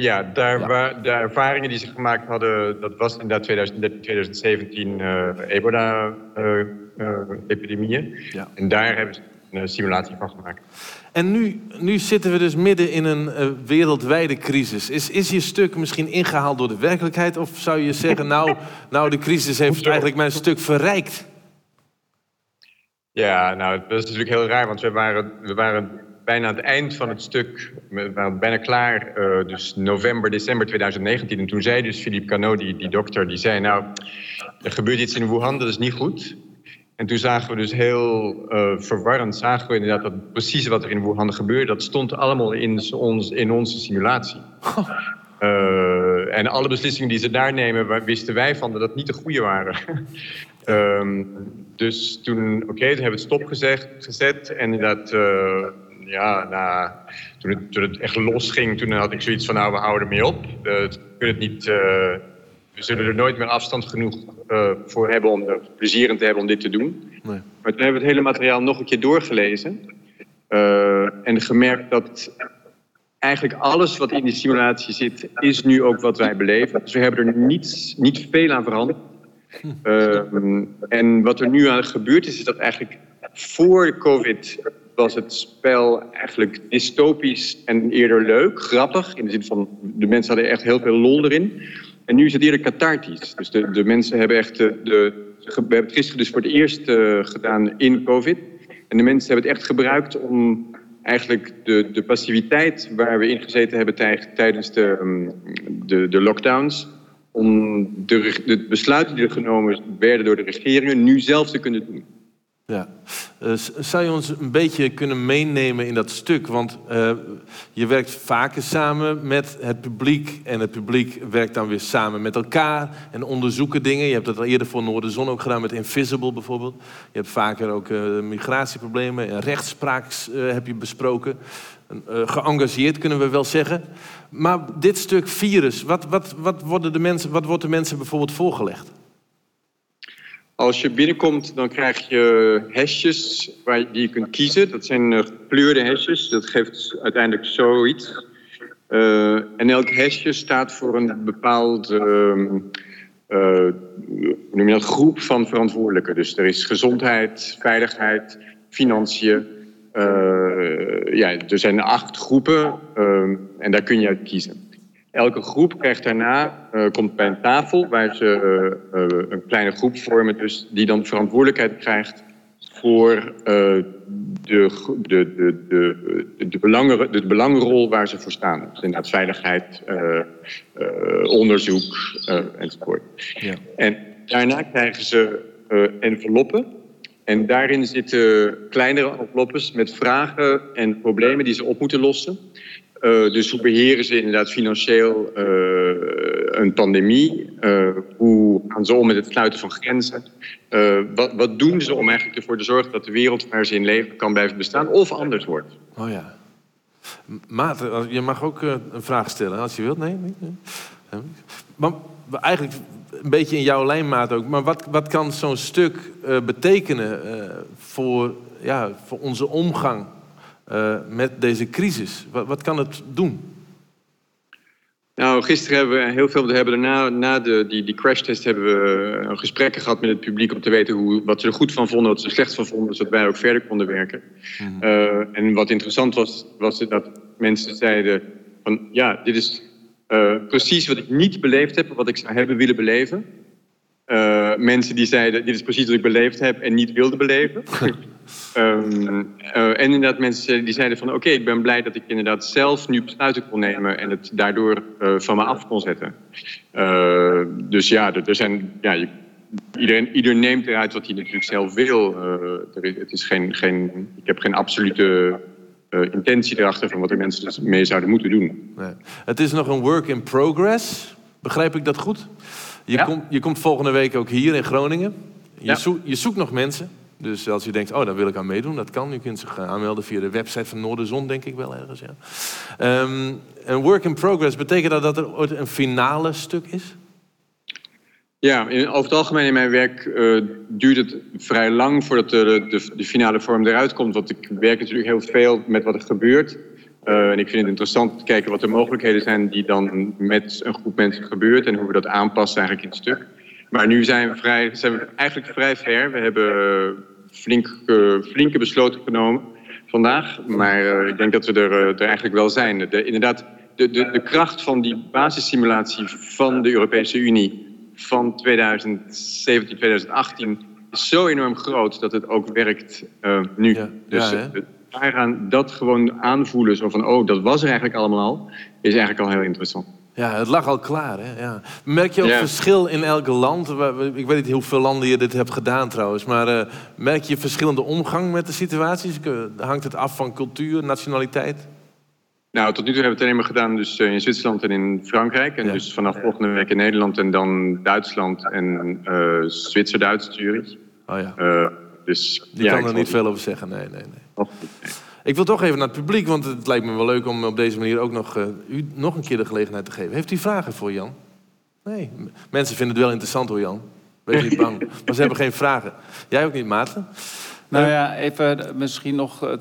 Ja, daar ja. Waar, de ervaringen die ze gemaakt hadden, dat was inderdaad 2013, 2017 ebola-epidemieën. ja. En daar hebben ze een simulatie van gemaakt. En nu, nu zitten we dus midden in een uh, wereldwijde crisis. Is, is je stuk misschien ingehaald door de werkelijkheid? Of zou je zeggen, nou, nou de crisis heeft eigenlijk mijn stuk verrijkt? Ja, nou, dat is natuurlijk heel raar, want we waren, we waren bijna aan het eind van het stuk, we waren bijna klaar, uh, dus november, december 2019. En toen zei dus Philippe Cano, die, die dokter, die zei, nou, er gebeurt iets in Wuhan, dat is niet goed. En toen zagen we dus heel uh, verwarrend, zagen we inderdaad dat precies wat er in Wuhan gebeurde, dat stond allemaal in, ons, in onze simulatie. Uh, <laughs> en alle beslissingen die ze daar nemen, wisten wij van dat dat niet de goede waren. um, <laughs> dus toen, oké, okay, toen hebben we het stopgezet gezet en inderdaad, uh, ja, nou, toen, het, toen het echt losging, toen had ik zoiets van, nou, we houden ermee op. we kunnen het niet we zullen er nooit meer afstand genoeg uh, voor hebben om er plezier in te hebben om dit te doen. Nee. Maar toen hebben we het hele materiaal nog een keer doorgelezen. Uh, en gemerkt dat eigenlijk alles wat in die simulatie zit, is nu ook wat wij beleven. Dus we hebben er niets, niet veel aan veranderd. Uh, en wat er nu aan gebeurd is, is dat eigenlijk voor COVID was het spel eigenlijk dystopisch en eerder leuk, grappig. In de zin van, de mensen hadden echt heel veel lol erin. En nu is het eerder cathartisch. Dus de, mensen hebben echt de, de, We hebben het gisteren dus voor het eerst uh, gedaan in COVID. En de mensen hebben het echt gebruikt om eigenlijk de, de passiviteit waar we in gezeten hebben tij, tijdens de, um, de, de lockdowns. Om de, de besluiten die er genomen werden door de regeringen nu zelf te kunnen doen. Ja. Uh, zou je ons een beetje kunnen meenemen in dat stuk? Want uh, je werkt vaker samen met het publiek en het publiek werkt dan weer samen met elkaar en onderzoeken dingen. Je hebt dat al eerder voor Noorderzon ook gedaan met Invisible bijvoorbeeld. Je hebt vaker ook uh, migratieproblemen en rechtspraak heb je besproken. geëngageerd kunnen we wel zeggen. Maar dit stuk virus, wat, wat, wat, worden de mensen, wat wordt de mensen bijvoorbeeld voorgelegd? Als je binnenkomt, dan krijg je hesjes waar die je kunt kiezen. Dat zijn gekleurde hesjes. Dat geeft uiteindelijk zoiets. Uh, en elk hesje staat voor een bepaald uh, uh, noem je groep van verantwoordelijken. Dus er is gezondheid, veiligheid, financiën. ja, er zijn acht groepen en daar kun je uit kiezen. Elke groep krijgt daarna, uh, komt bij een tafel waar ze uh, uh, een kleine groep vormen, dus die dan verantwoordelijkheid krijgt voor de, de, de, de, de, belangen, de belangenrol waar ze voor staan. Dus inderdaad veiligheid, onderzoek enzovoort. Ja. En daarna krijgen ze enveloppen. En daarin zitten kleinere enveloppes met vragen en problemen die ze op moeten lossen. Uh, dus hoe beheren ze inderdaad financieel uh, een pandemie? Uh, hoe gaan ze om met het sluiten van grenzen? wat, wat, doen ze om eigenlijk ervoor te zorgen dat de wereld waar ze in leven kan blijven bestaan of anders wordt? Oh ja. Maarten, je mag ook een vraag stellen als je wilt. Nee? nee. Maar eigenlijk een beetje in jouw lijn, Maat ook. Maar wat, wat kan zo'n stuk betekenen voor, ja, voor onze omgang uh, met deze crisis? Wat, wat, kan het doen? Nou, gisteren hebben we heel veel, we hebben na, na de, die, die crashtest hebben we uh, gesprekken gehad met het publiek om te weten hoe, wat ze er goed van vonden, wat ze er slecht van vonden, zodat wij ook verder konden werken. Mm. Uh, en wat interessant was, was dat mensen zeiden van ja, dit is precies wat ik niet beleefd heb, wat ik zou hebben willen beleven. mensen die zeiden, dit is precies wat ik beleefd heb en niet wilde beleven. <laughs> Um, uh, en inderdaad mensen die zeiden van oké, ik ben blij dat ik inderdaad zelf nu besluiten kon nemen en het daardoor uh, van me af kon zetten. Uh, dus ja, er, zijn, ja je, iedereen, ieder neemt eruit wat hij natuurlijk zelf wil. Er het is geen, geen, ik heb geen absolute intentie erachter van wat de mensen dus mee zouden moeten doen. Nee. Het is nog een work in progress. Begrijp ik dat goed? Je, komt, je komt volgende week ook hier in Groningen. Je, ja. je zoekt nog mensen. Dus als je denkt, oh, daar wil ik aan meedoen, dat kan. Je kunt zich eh, aanmelden via de website van Noorderzon, denk ik wel ergens. Ja. Um, een work in progress, betekent dat dat er ooit een finale stuk is? Ja, in, over het algemeen in mijn werk uh, duurt het vrij lang voordat de, de, de, finale vorm eruit komt. Want ik werk natuurlijk heel veel met wat er gebeurt. Uh, en ik vind het interessant te kijken wat de mogelijkheden zijn die dan met een groep mensen gebeurt en hoe we dat aanpassen eigenlijk in het stuk. Maar nu zijn we, vrij, zijn we eigenlijk vrij ver. We hebben flink, uh, flinke besloten genomen vandaag. Maar ik denk dat we er, er eigenlijk wel zijn. De, inderdaad, de, de, de kracht van die basissimulatie van de Europese Unie van 2017, 2018 is zo enorm groot dat het ook werkt uh, nu. Ja, dus ja, daaraan dat gewoon aanvoelen, zo van oh, dat was er eigenlijk allemaal al, is eigenlijk al heel interessant. Ja, het lag al klaar. Hè? Ja. Merk je ook verschil in elke land? Ik weet niet hoeveel landen je dit hebt gedaan trouwens, maar uh, merk je verschillende omgang met de situaties? Hangt het af van cultuur, nationaliteit? Nou, tot nu toe hebben we het alleen maar gedaan dus, uh, in Zwitserland en in Frankrijk. En dus vanaf volgende week in Nederland en dan Duitsland en uh, Zwitser-Duits, Zurich. Oh ja. Uh, dus, Die ja, kan er niet veel over zeggen, nee, nee, nee. Ik wil toch even naar het publiek, want het lijkt me wel leuk om op deze manier ook nog, u nog een keer de gelegenheid te geven. Heeft u vragen voor Jan? Nee, mensen vinden het wel interessant hoor Jan. Wees niet bang. <laughs> maar ze hebben geen vragen. Jij ook niet, Maarten? Nou ja, even misschien nog.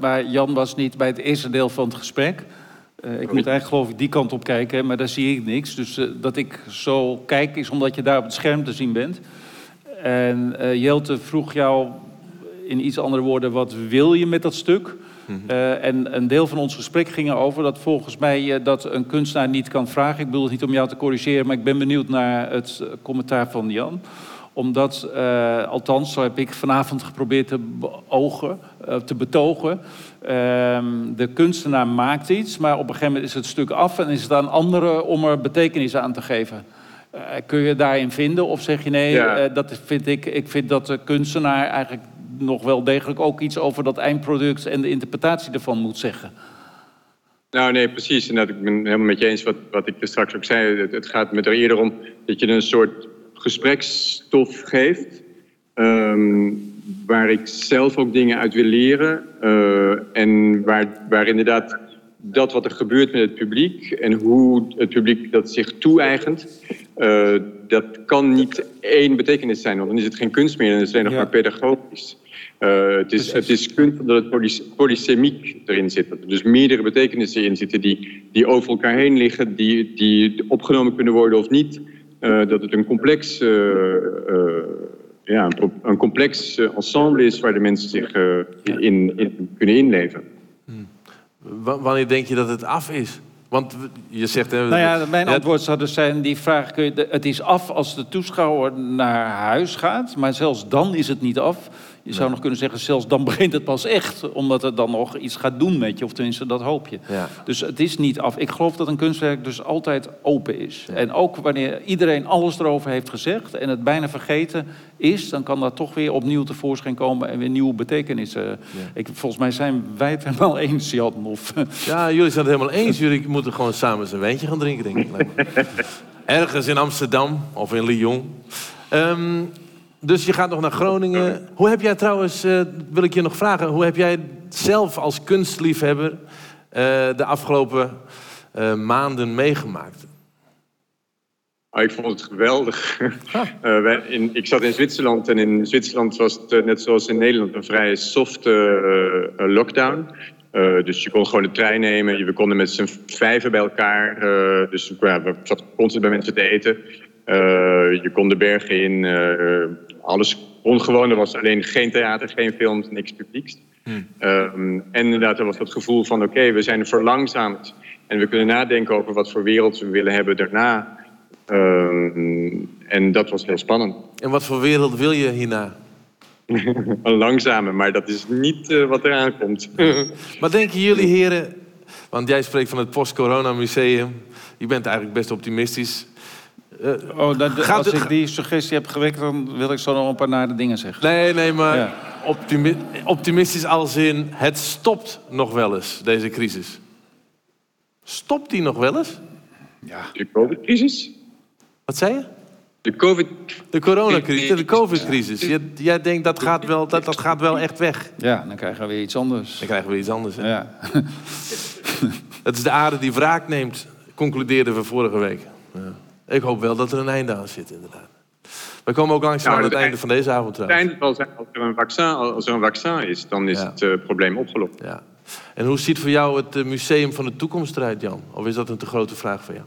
maar Jan was niet bij het eerste deel van het gesprek. Uh, ik moet eigenlijk geloof ik die kant op kijken, maar daar zie ik niks. Dus uh, dat ik zo kijk is omdat je daar op het scherm te zien bent. En uh, Jelte vroeg jou in iets andere woorden, wat wil je met dat stuk? Mm -hmm. en een deel van ons gesprek ging erover dat volgens mij dat een kunstenaar niet kan vragen. Ik bedoel het niet om jou te corrigeren, maar ik ben benieuwd naar het commentaar van Jan omdat, uh, althans, zo heb ik vanavond geprobeerd te, beogen, uh, te betogen. Uh, de kunstenaar maakt iets, maar op een gegeven moment is het stuk af en is het aan anderen om er betekenis aan te geven. Eh, kun je daarin vinden? Of zeg je nee, ja. dat vind ik, ik vind dat de kunstenaar eigenlijk nog wel degelijk ook iets over dat eindproduct en de interpretatie ervan moet zeggen? Nou, nee, precies. En dat, ik ben helemaal met je eens wat, wat ik straks ook zei. Het, gaat met er eerder om dat je een soort gesprekstof geeft. Um, waar ik zelf ook dingen uit wil leren. Uh, en waar, waar inderdaad dat wat er gebeurt met het publiek en hoe het publiek dat zich toe-eigent, uh, dat kan niet één betekenis zijn, want dan is het geen kunst meer, dan is het alleen nog maar pedagogisch. Uh, het, is, het is kunst omdat het polysemiek erin zit. Dat er dus meerdere betekenissen in zitten die, die over elkaar heen liggen, die, die opgenomen kunnen worden of niet. Uh, dat het een complex, ja, een complex ensemble is waar de mensen zich in, in, kunnen inleven. Hmm. Wanneer denk je dat het af is? Want je zegt... Nou ja, mijn antwoord zou dus zijn, die vraag... Kun je, het is af als de toeschouwer naar huis gaat. Maar zelfs dan is het niet af. Je zou nog kunnen zeggen, zelfs dan begint het pas echt. Omdat het dan nog iets gaat doen met je. Of tenminste, dat hoop je. Ja. Dus het is niet af. Ik geloof dat een kunstwerk dus altijd open is. En ook wanneer iedereen alles erover heeft gezegd... en het bijna vergeten is... dan kan dat toch weer opnieuw tevoorschijn komen... en weer nieuwe betekenissen. Ik, volgens mij zijn wij het helemaal eens, Jan. Of... Ja, jullie zijn het helemaal eens. Jullie moeten gewoon samen een wijntje gaan drinken, denk ik. <laughs> Ergens in Amsterdam of in Lyon. Um, dus je gaat nog naar Groningen. Hoe heb jij trouwens, uh, wil ik je nog vragen, hoe heb jij zelf als kunstliefhebber uh, de afgelopen uh, maanden meegemaakt? Oh, ik vond het geweldig. <laughs> Ah. wij, in, ik zat in Zwitserland en in Zwitserland was het net zoals in Nederland een vrij softe lockdown. dus je kon gewoon de trein nemen. We konden met z'n vijven bij elkaar. dus ja, we zaten constant bij mensen te eten. Je kon de bergen in alles ongewoon. Er was alleen geen theater, geen films, niks publieks. Hmm. Um, en inderdaad, er was dat gevoel van: oké, we zijn verlangzaamd. En we kunnen nadenken over wat voor wereld we willen hebben daarna. Um, en dat was heel spannend. En wat voor wereld wil je hierna? <laughs> een langzame, maar dat is niet uh, wat eraan komt. <laughs> maar denken jullie heren, want jij spreekt van het post-corona museum. Je bent eigenlijk best optimistisch. Eh, Oh, dat, Gaat als het- ik die suggestie heb gewekt, dan wil ik zo nog een paar nare dingen zeggen. nee, nee, maar Ja. optimi- optimistisch als in... het stopt nog wel eens, deze crisis. Stopt die nog wel eens? De COVID-crisis? Wat zei je? De COVID... De coronacrisis, de covid-crisis. Jij, jij denkt dat gaat, wel, dat, dat gaat wel echt weg. Ja, dan krijgen we weer iets anders. Dan krijgen we iets anders. Hè? Ja. <laughs> Het is de aarde die wraak neemt, concludeerden we vorige week. Ja. Ik hoop wel dat er een einde aan zit, inderdaad. We komen ook langzaam Nou, aan het einde van deze avond Het trouwens. einde zal zijn als er een vaccin, als er een vaccin is, dan is Ja. het eh, probleem opgelost. Ja. En hoe ziet voor jou het eh, museum van de toekomst eruit, Jan? Of is dat een te grote vraag voor jou?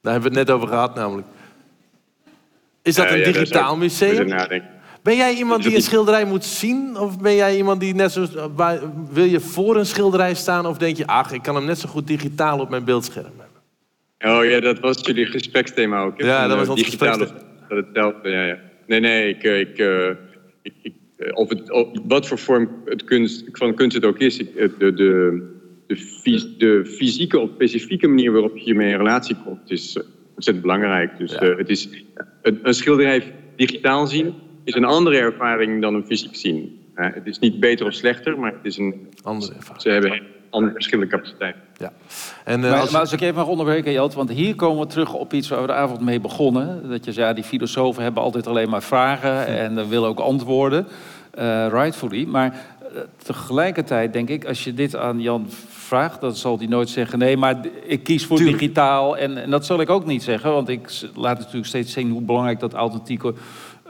Daar hebben we het net over gehad namelijk. Is dat Eh, een ja, digitaal museum? Ben jij iemand die een schilderij moet zien? Of ben jij iemand die net zo... Wil je voor een schilderij staan? Of denk je, ach, ik kan hem net zo goed digitaal op mijn beeldscherm? Oh ja, dat was jullie gespreksthema ook. hè? Ja, dat was eh, ons digitale- gespreksthema. Dat hetzelfde, ja, ja. Nee, nee, ik... eh, ik, eh, ik, ik eh, of het, of wat voor vorm het kunst, van kunst het ook is, eh, de, de, de, fys- de fysieke of specifieke manier waarop je hiermee in relatie komt, is eh, ontzettend belangrijk. Dus Ja. eh, het is, een, een schilderij digitaal zien is een andere ervaring dan een fysiek zien. Eh, het is niet beter of slechter, maar het is een, Andere ervaring. ze hebben andere verschillende capaciteiten. Ja. En, eh, Maar, als, maar als ik even mag onderbreken, Jelt, want hier komen we terug op iets waar we de avond mee begonnen. Dat je zei, ja, die filosofen hebben altijd alleen maar vragen en uh, willen ook antwoorden, uh, rightfully. Maar uh, tegelijkertijd denk ik, als je dit aan Jan vraagt, dan zal hij nooit zeggen... nee, maar ik kies voor Tuurlijk. digitaal. En, en dat zal ik ook niet zeggen, want ik laat natuurlijk steeds zien... hoe belangrijk dat authentieke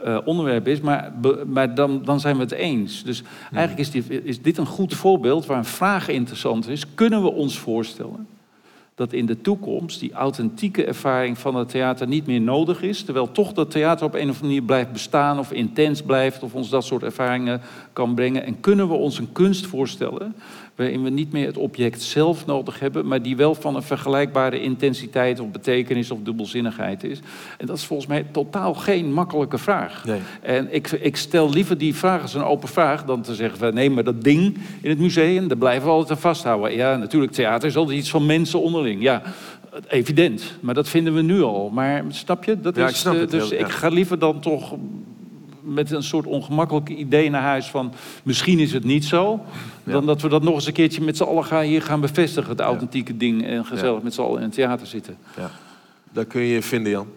uh, onderwerp is. Maar, be, maar dan, dan zijn we het eens. Dus eigenlijk is dit, is dit een goed voorbeeld waar een vraag interessant is. Kunnen we ons voorstellen dat in de toekomst die authentieke ervaring van het theater niet meer nodig is, terwijl toch dat theater op een of andere manier blijft bestaan of intens blijft of ons dat soort ervaringen kan brengen. En kunnen we ons een kunst voorstellen waarin we niet meer het object zelf nodig hebben, maar die wel van een vergelijkbare intensiteit of betekenis of dubbelzinnigheid is. En dat is volgens mij totaal geen makkelijke vraag. Nee. En ik, ik stel liever die vraag als een open vraag dan te zeggen van nee, maar dat ding in het museum, daar blijven we altijd aan vasthouden. Ja, natuurlijk, theater is altijd iets van mensen onderling. Ja, evident. Maar dat vinden we nu al. Maar snap je? Dat Ja, is, ik snap eh, het dus heel, ja. ik ga liever dan toch met een soort ongemakkelijk idee naar huis van misschien is het niet zo. Dan dat we dat nog eens een keertje met z'n allen gaan, hier gaan bevestigen. Het authentieke ding en gezellig met z'n allen in het theater zitten. ja. Daar kun je je vinden, Jan.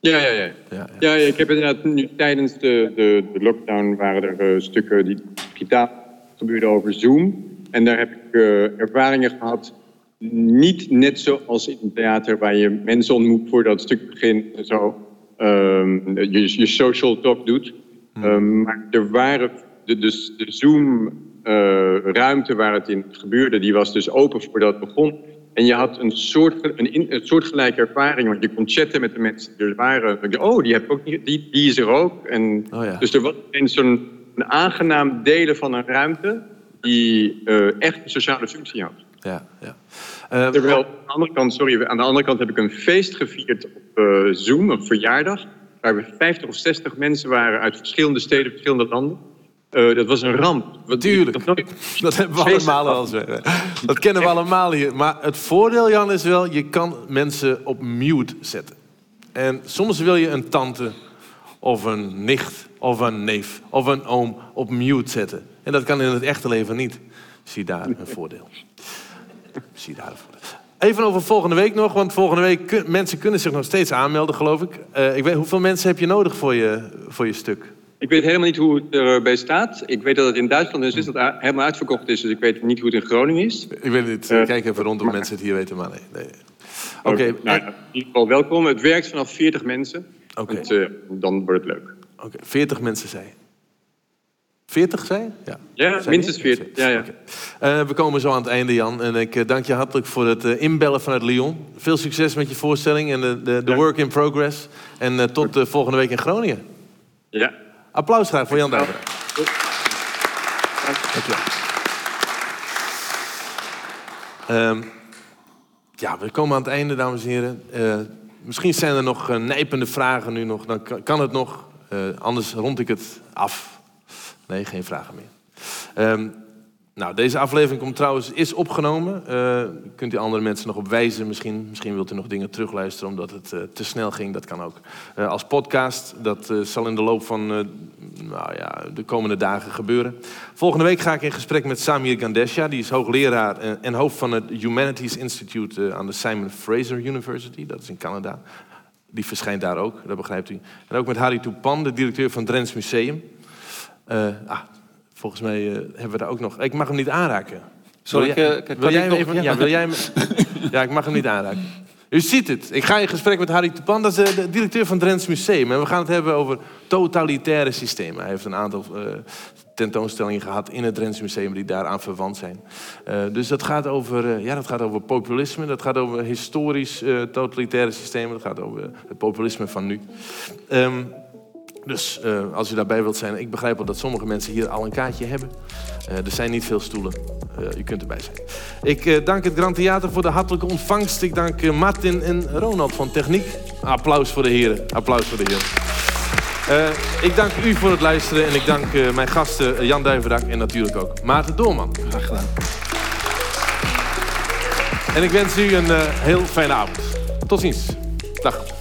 Ja, ja, ja. Ja, ja. Ja, ja, ik heb inderdaad nu tijdens de, de, de lockdown waren er eh, stukken die digitaal gebeurden over Zoom. En daar heb ik eh, ervaringen gehad. Niet net zoals in het theater waar je mensen ontmoet voordat het stuk begint. en Zo ehm, je, je social talk doet. Ehm, maar er waren de, de, de Zoom eh, ruimte waar het in gebeurde, die was dus open voordat het begon. En je had een, soort, een, een soortgelijke ervaring, want je kon chatten met de mensen die er waren. Oh, die, heb ik ook niet, die, die is er ook. En Oh ja. Dus er was een zo'n een aangenaam delen van een ruimte die eh, echt een sociale functie had. Ja, ja. Eh, Terwijl aan de andere kant, sorry, aan de andere kant heb ik een feest gevierd op eh, Zoom, een verjaardag, waar we 50 of 60 mensen waren uit verschillende steden, verschillende landen. Eh, dat was een ramp. Wat- Tuurlijk. dat <laughs> Dat hebben we allemaal zo. Dat kennen we allemaal hier. Maar het voordeel, Jan, is wel... je kan mensen op mute zetten. En soms wil je een tante of een nicht of een neef of een oom op mute zetten. En dat kan in het echte leven niet. Zie daar een voordeel. Zie. Even over volgende week nog, want volgende week... kun- mensen kunnen zich nog steeds aanmelden, geloof ik. Eh, ik weet, hoeveel mensen heb je nodig voor je, voor je stuk? Ik weet helemaal niet hoe het erbij staat. Ik weet dat het in Duitsland en Zwitserland a- helemaal uitverkocht is, dus ik weet niet hoe het in Groningen is. Ik weet het. Eh, Kijk even rond of mensen het hier weten, maar nee. nee. Oké, Oké, nou, in ieder geval welkom. Het werkt vanaf 40 mensen. Oké. Eh, dan wordt het leuk. Oké, 40 mensen zei je. 40 zei je? Ja, Ja, je? minstens 40. Ja, ja. Eh, we komen zo aan het einde, Jan. En ik eh, dank je hartelijk voor het eh, inbellen vanuit Lyon. Veel succes met je voorstelling en de, de, work in progress. En eh, tot volgende week in Groningen. ja. Applaus graag voor Jan Duiver. Dankjewel. Ehm, ja, we komen aan het einde, dames en heren. Eh, misschien zijn er nog nijpende vragen nu nog. Dan kan, kan het nog. Eh, anders rond ik het af. Nee, geen vragen meer. Ehm, Nou, deze aflevering komt trouwens, is opgenomen. Uh, kunt u andere mensen nog op wijzen misschien. Misschien wilt u nog dingen terugluisteren omdat het uh, te snel ging. Dat kan ook. Uh, als podcast, dat zal in de loop van nou ja, de komende dagen gebeuren. Volgende week ga ik in gesprek met Samir Gandesha. Die is hoogleraar en hoofd van het Humanities Institute aan de Simon Fraser University. Dat is in Canada. Die verschijnt daar ook, dat begrijpt u. En ook met Harry Toepan, de directeur van Drents Museum. Ah, Volgens mij uh, hebben we daar ook nog. Ik mag hem niet aanraken. Sorry, wil jij, wil jij hem even? Ja, wil jij hem? <laughs> ja, ik mag hem niet aanraken. U ziet het. Ik ga in gesprek met Harry Tupan, dat is de directeur van Drents Museum. En we gaan het hebben over totalitaire systemen. Hij heeft een aantal uh, tentoonstellingen gehad in het Drents Museum die daaraan verwant zijn. Uh, dus dat gaat, over, uh, ja, dat gaat over populisme, dat gaat over historisch totalitaire systemen, dat gaat over het populisme van nu. Um, dus uh, als u daarbij wilt zijn, ik begrijp wel dat sommige mensen hier al een kaartje hebben. Uh, er zijn niet veel stoelen. Uh, u kunt erbij zijn. Ik dank het Grand Theater voor de hartelijke ontvangst. Ik dank Martin en Ronald van Techniek. Applaus voor de heren. Applaus voor de heren. ik dank u voor het luisteren en ik dank mijn gasten Jan Duivendak en natuurlijk ook Maarten Doorman. Graag gedaan. En ik wens u een heel fijne avond. Tot ziens. Dag.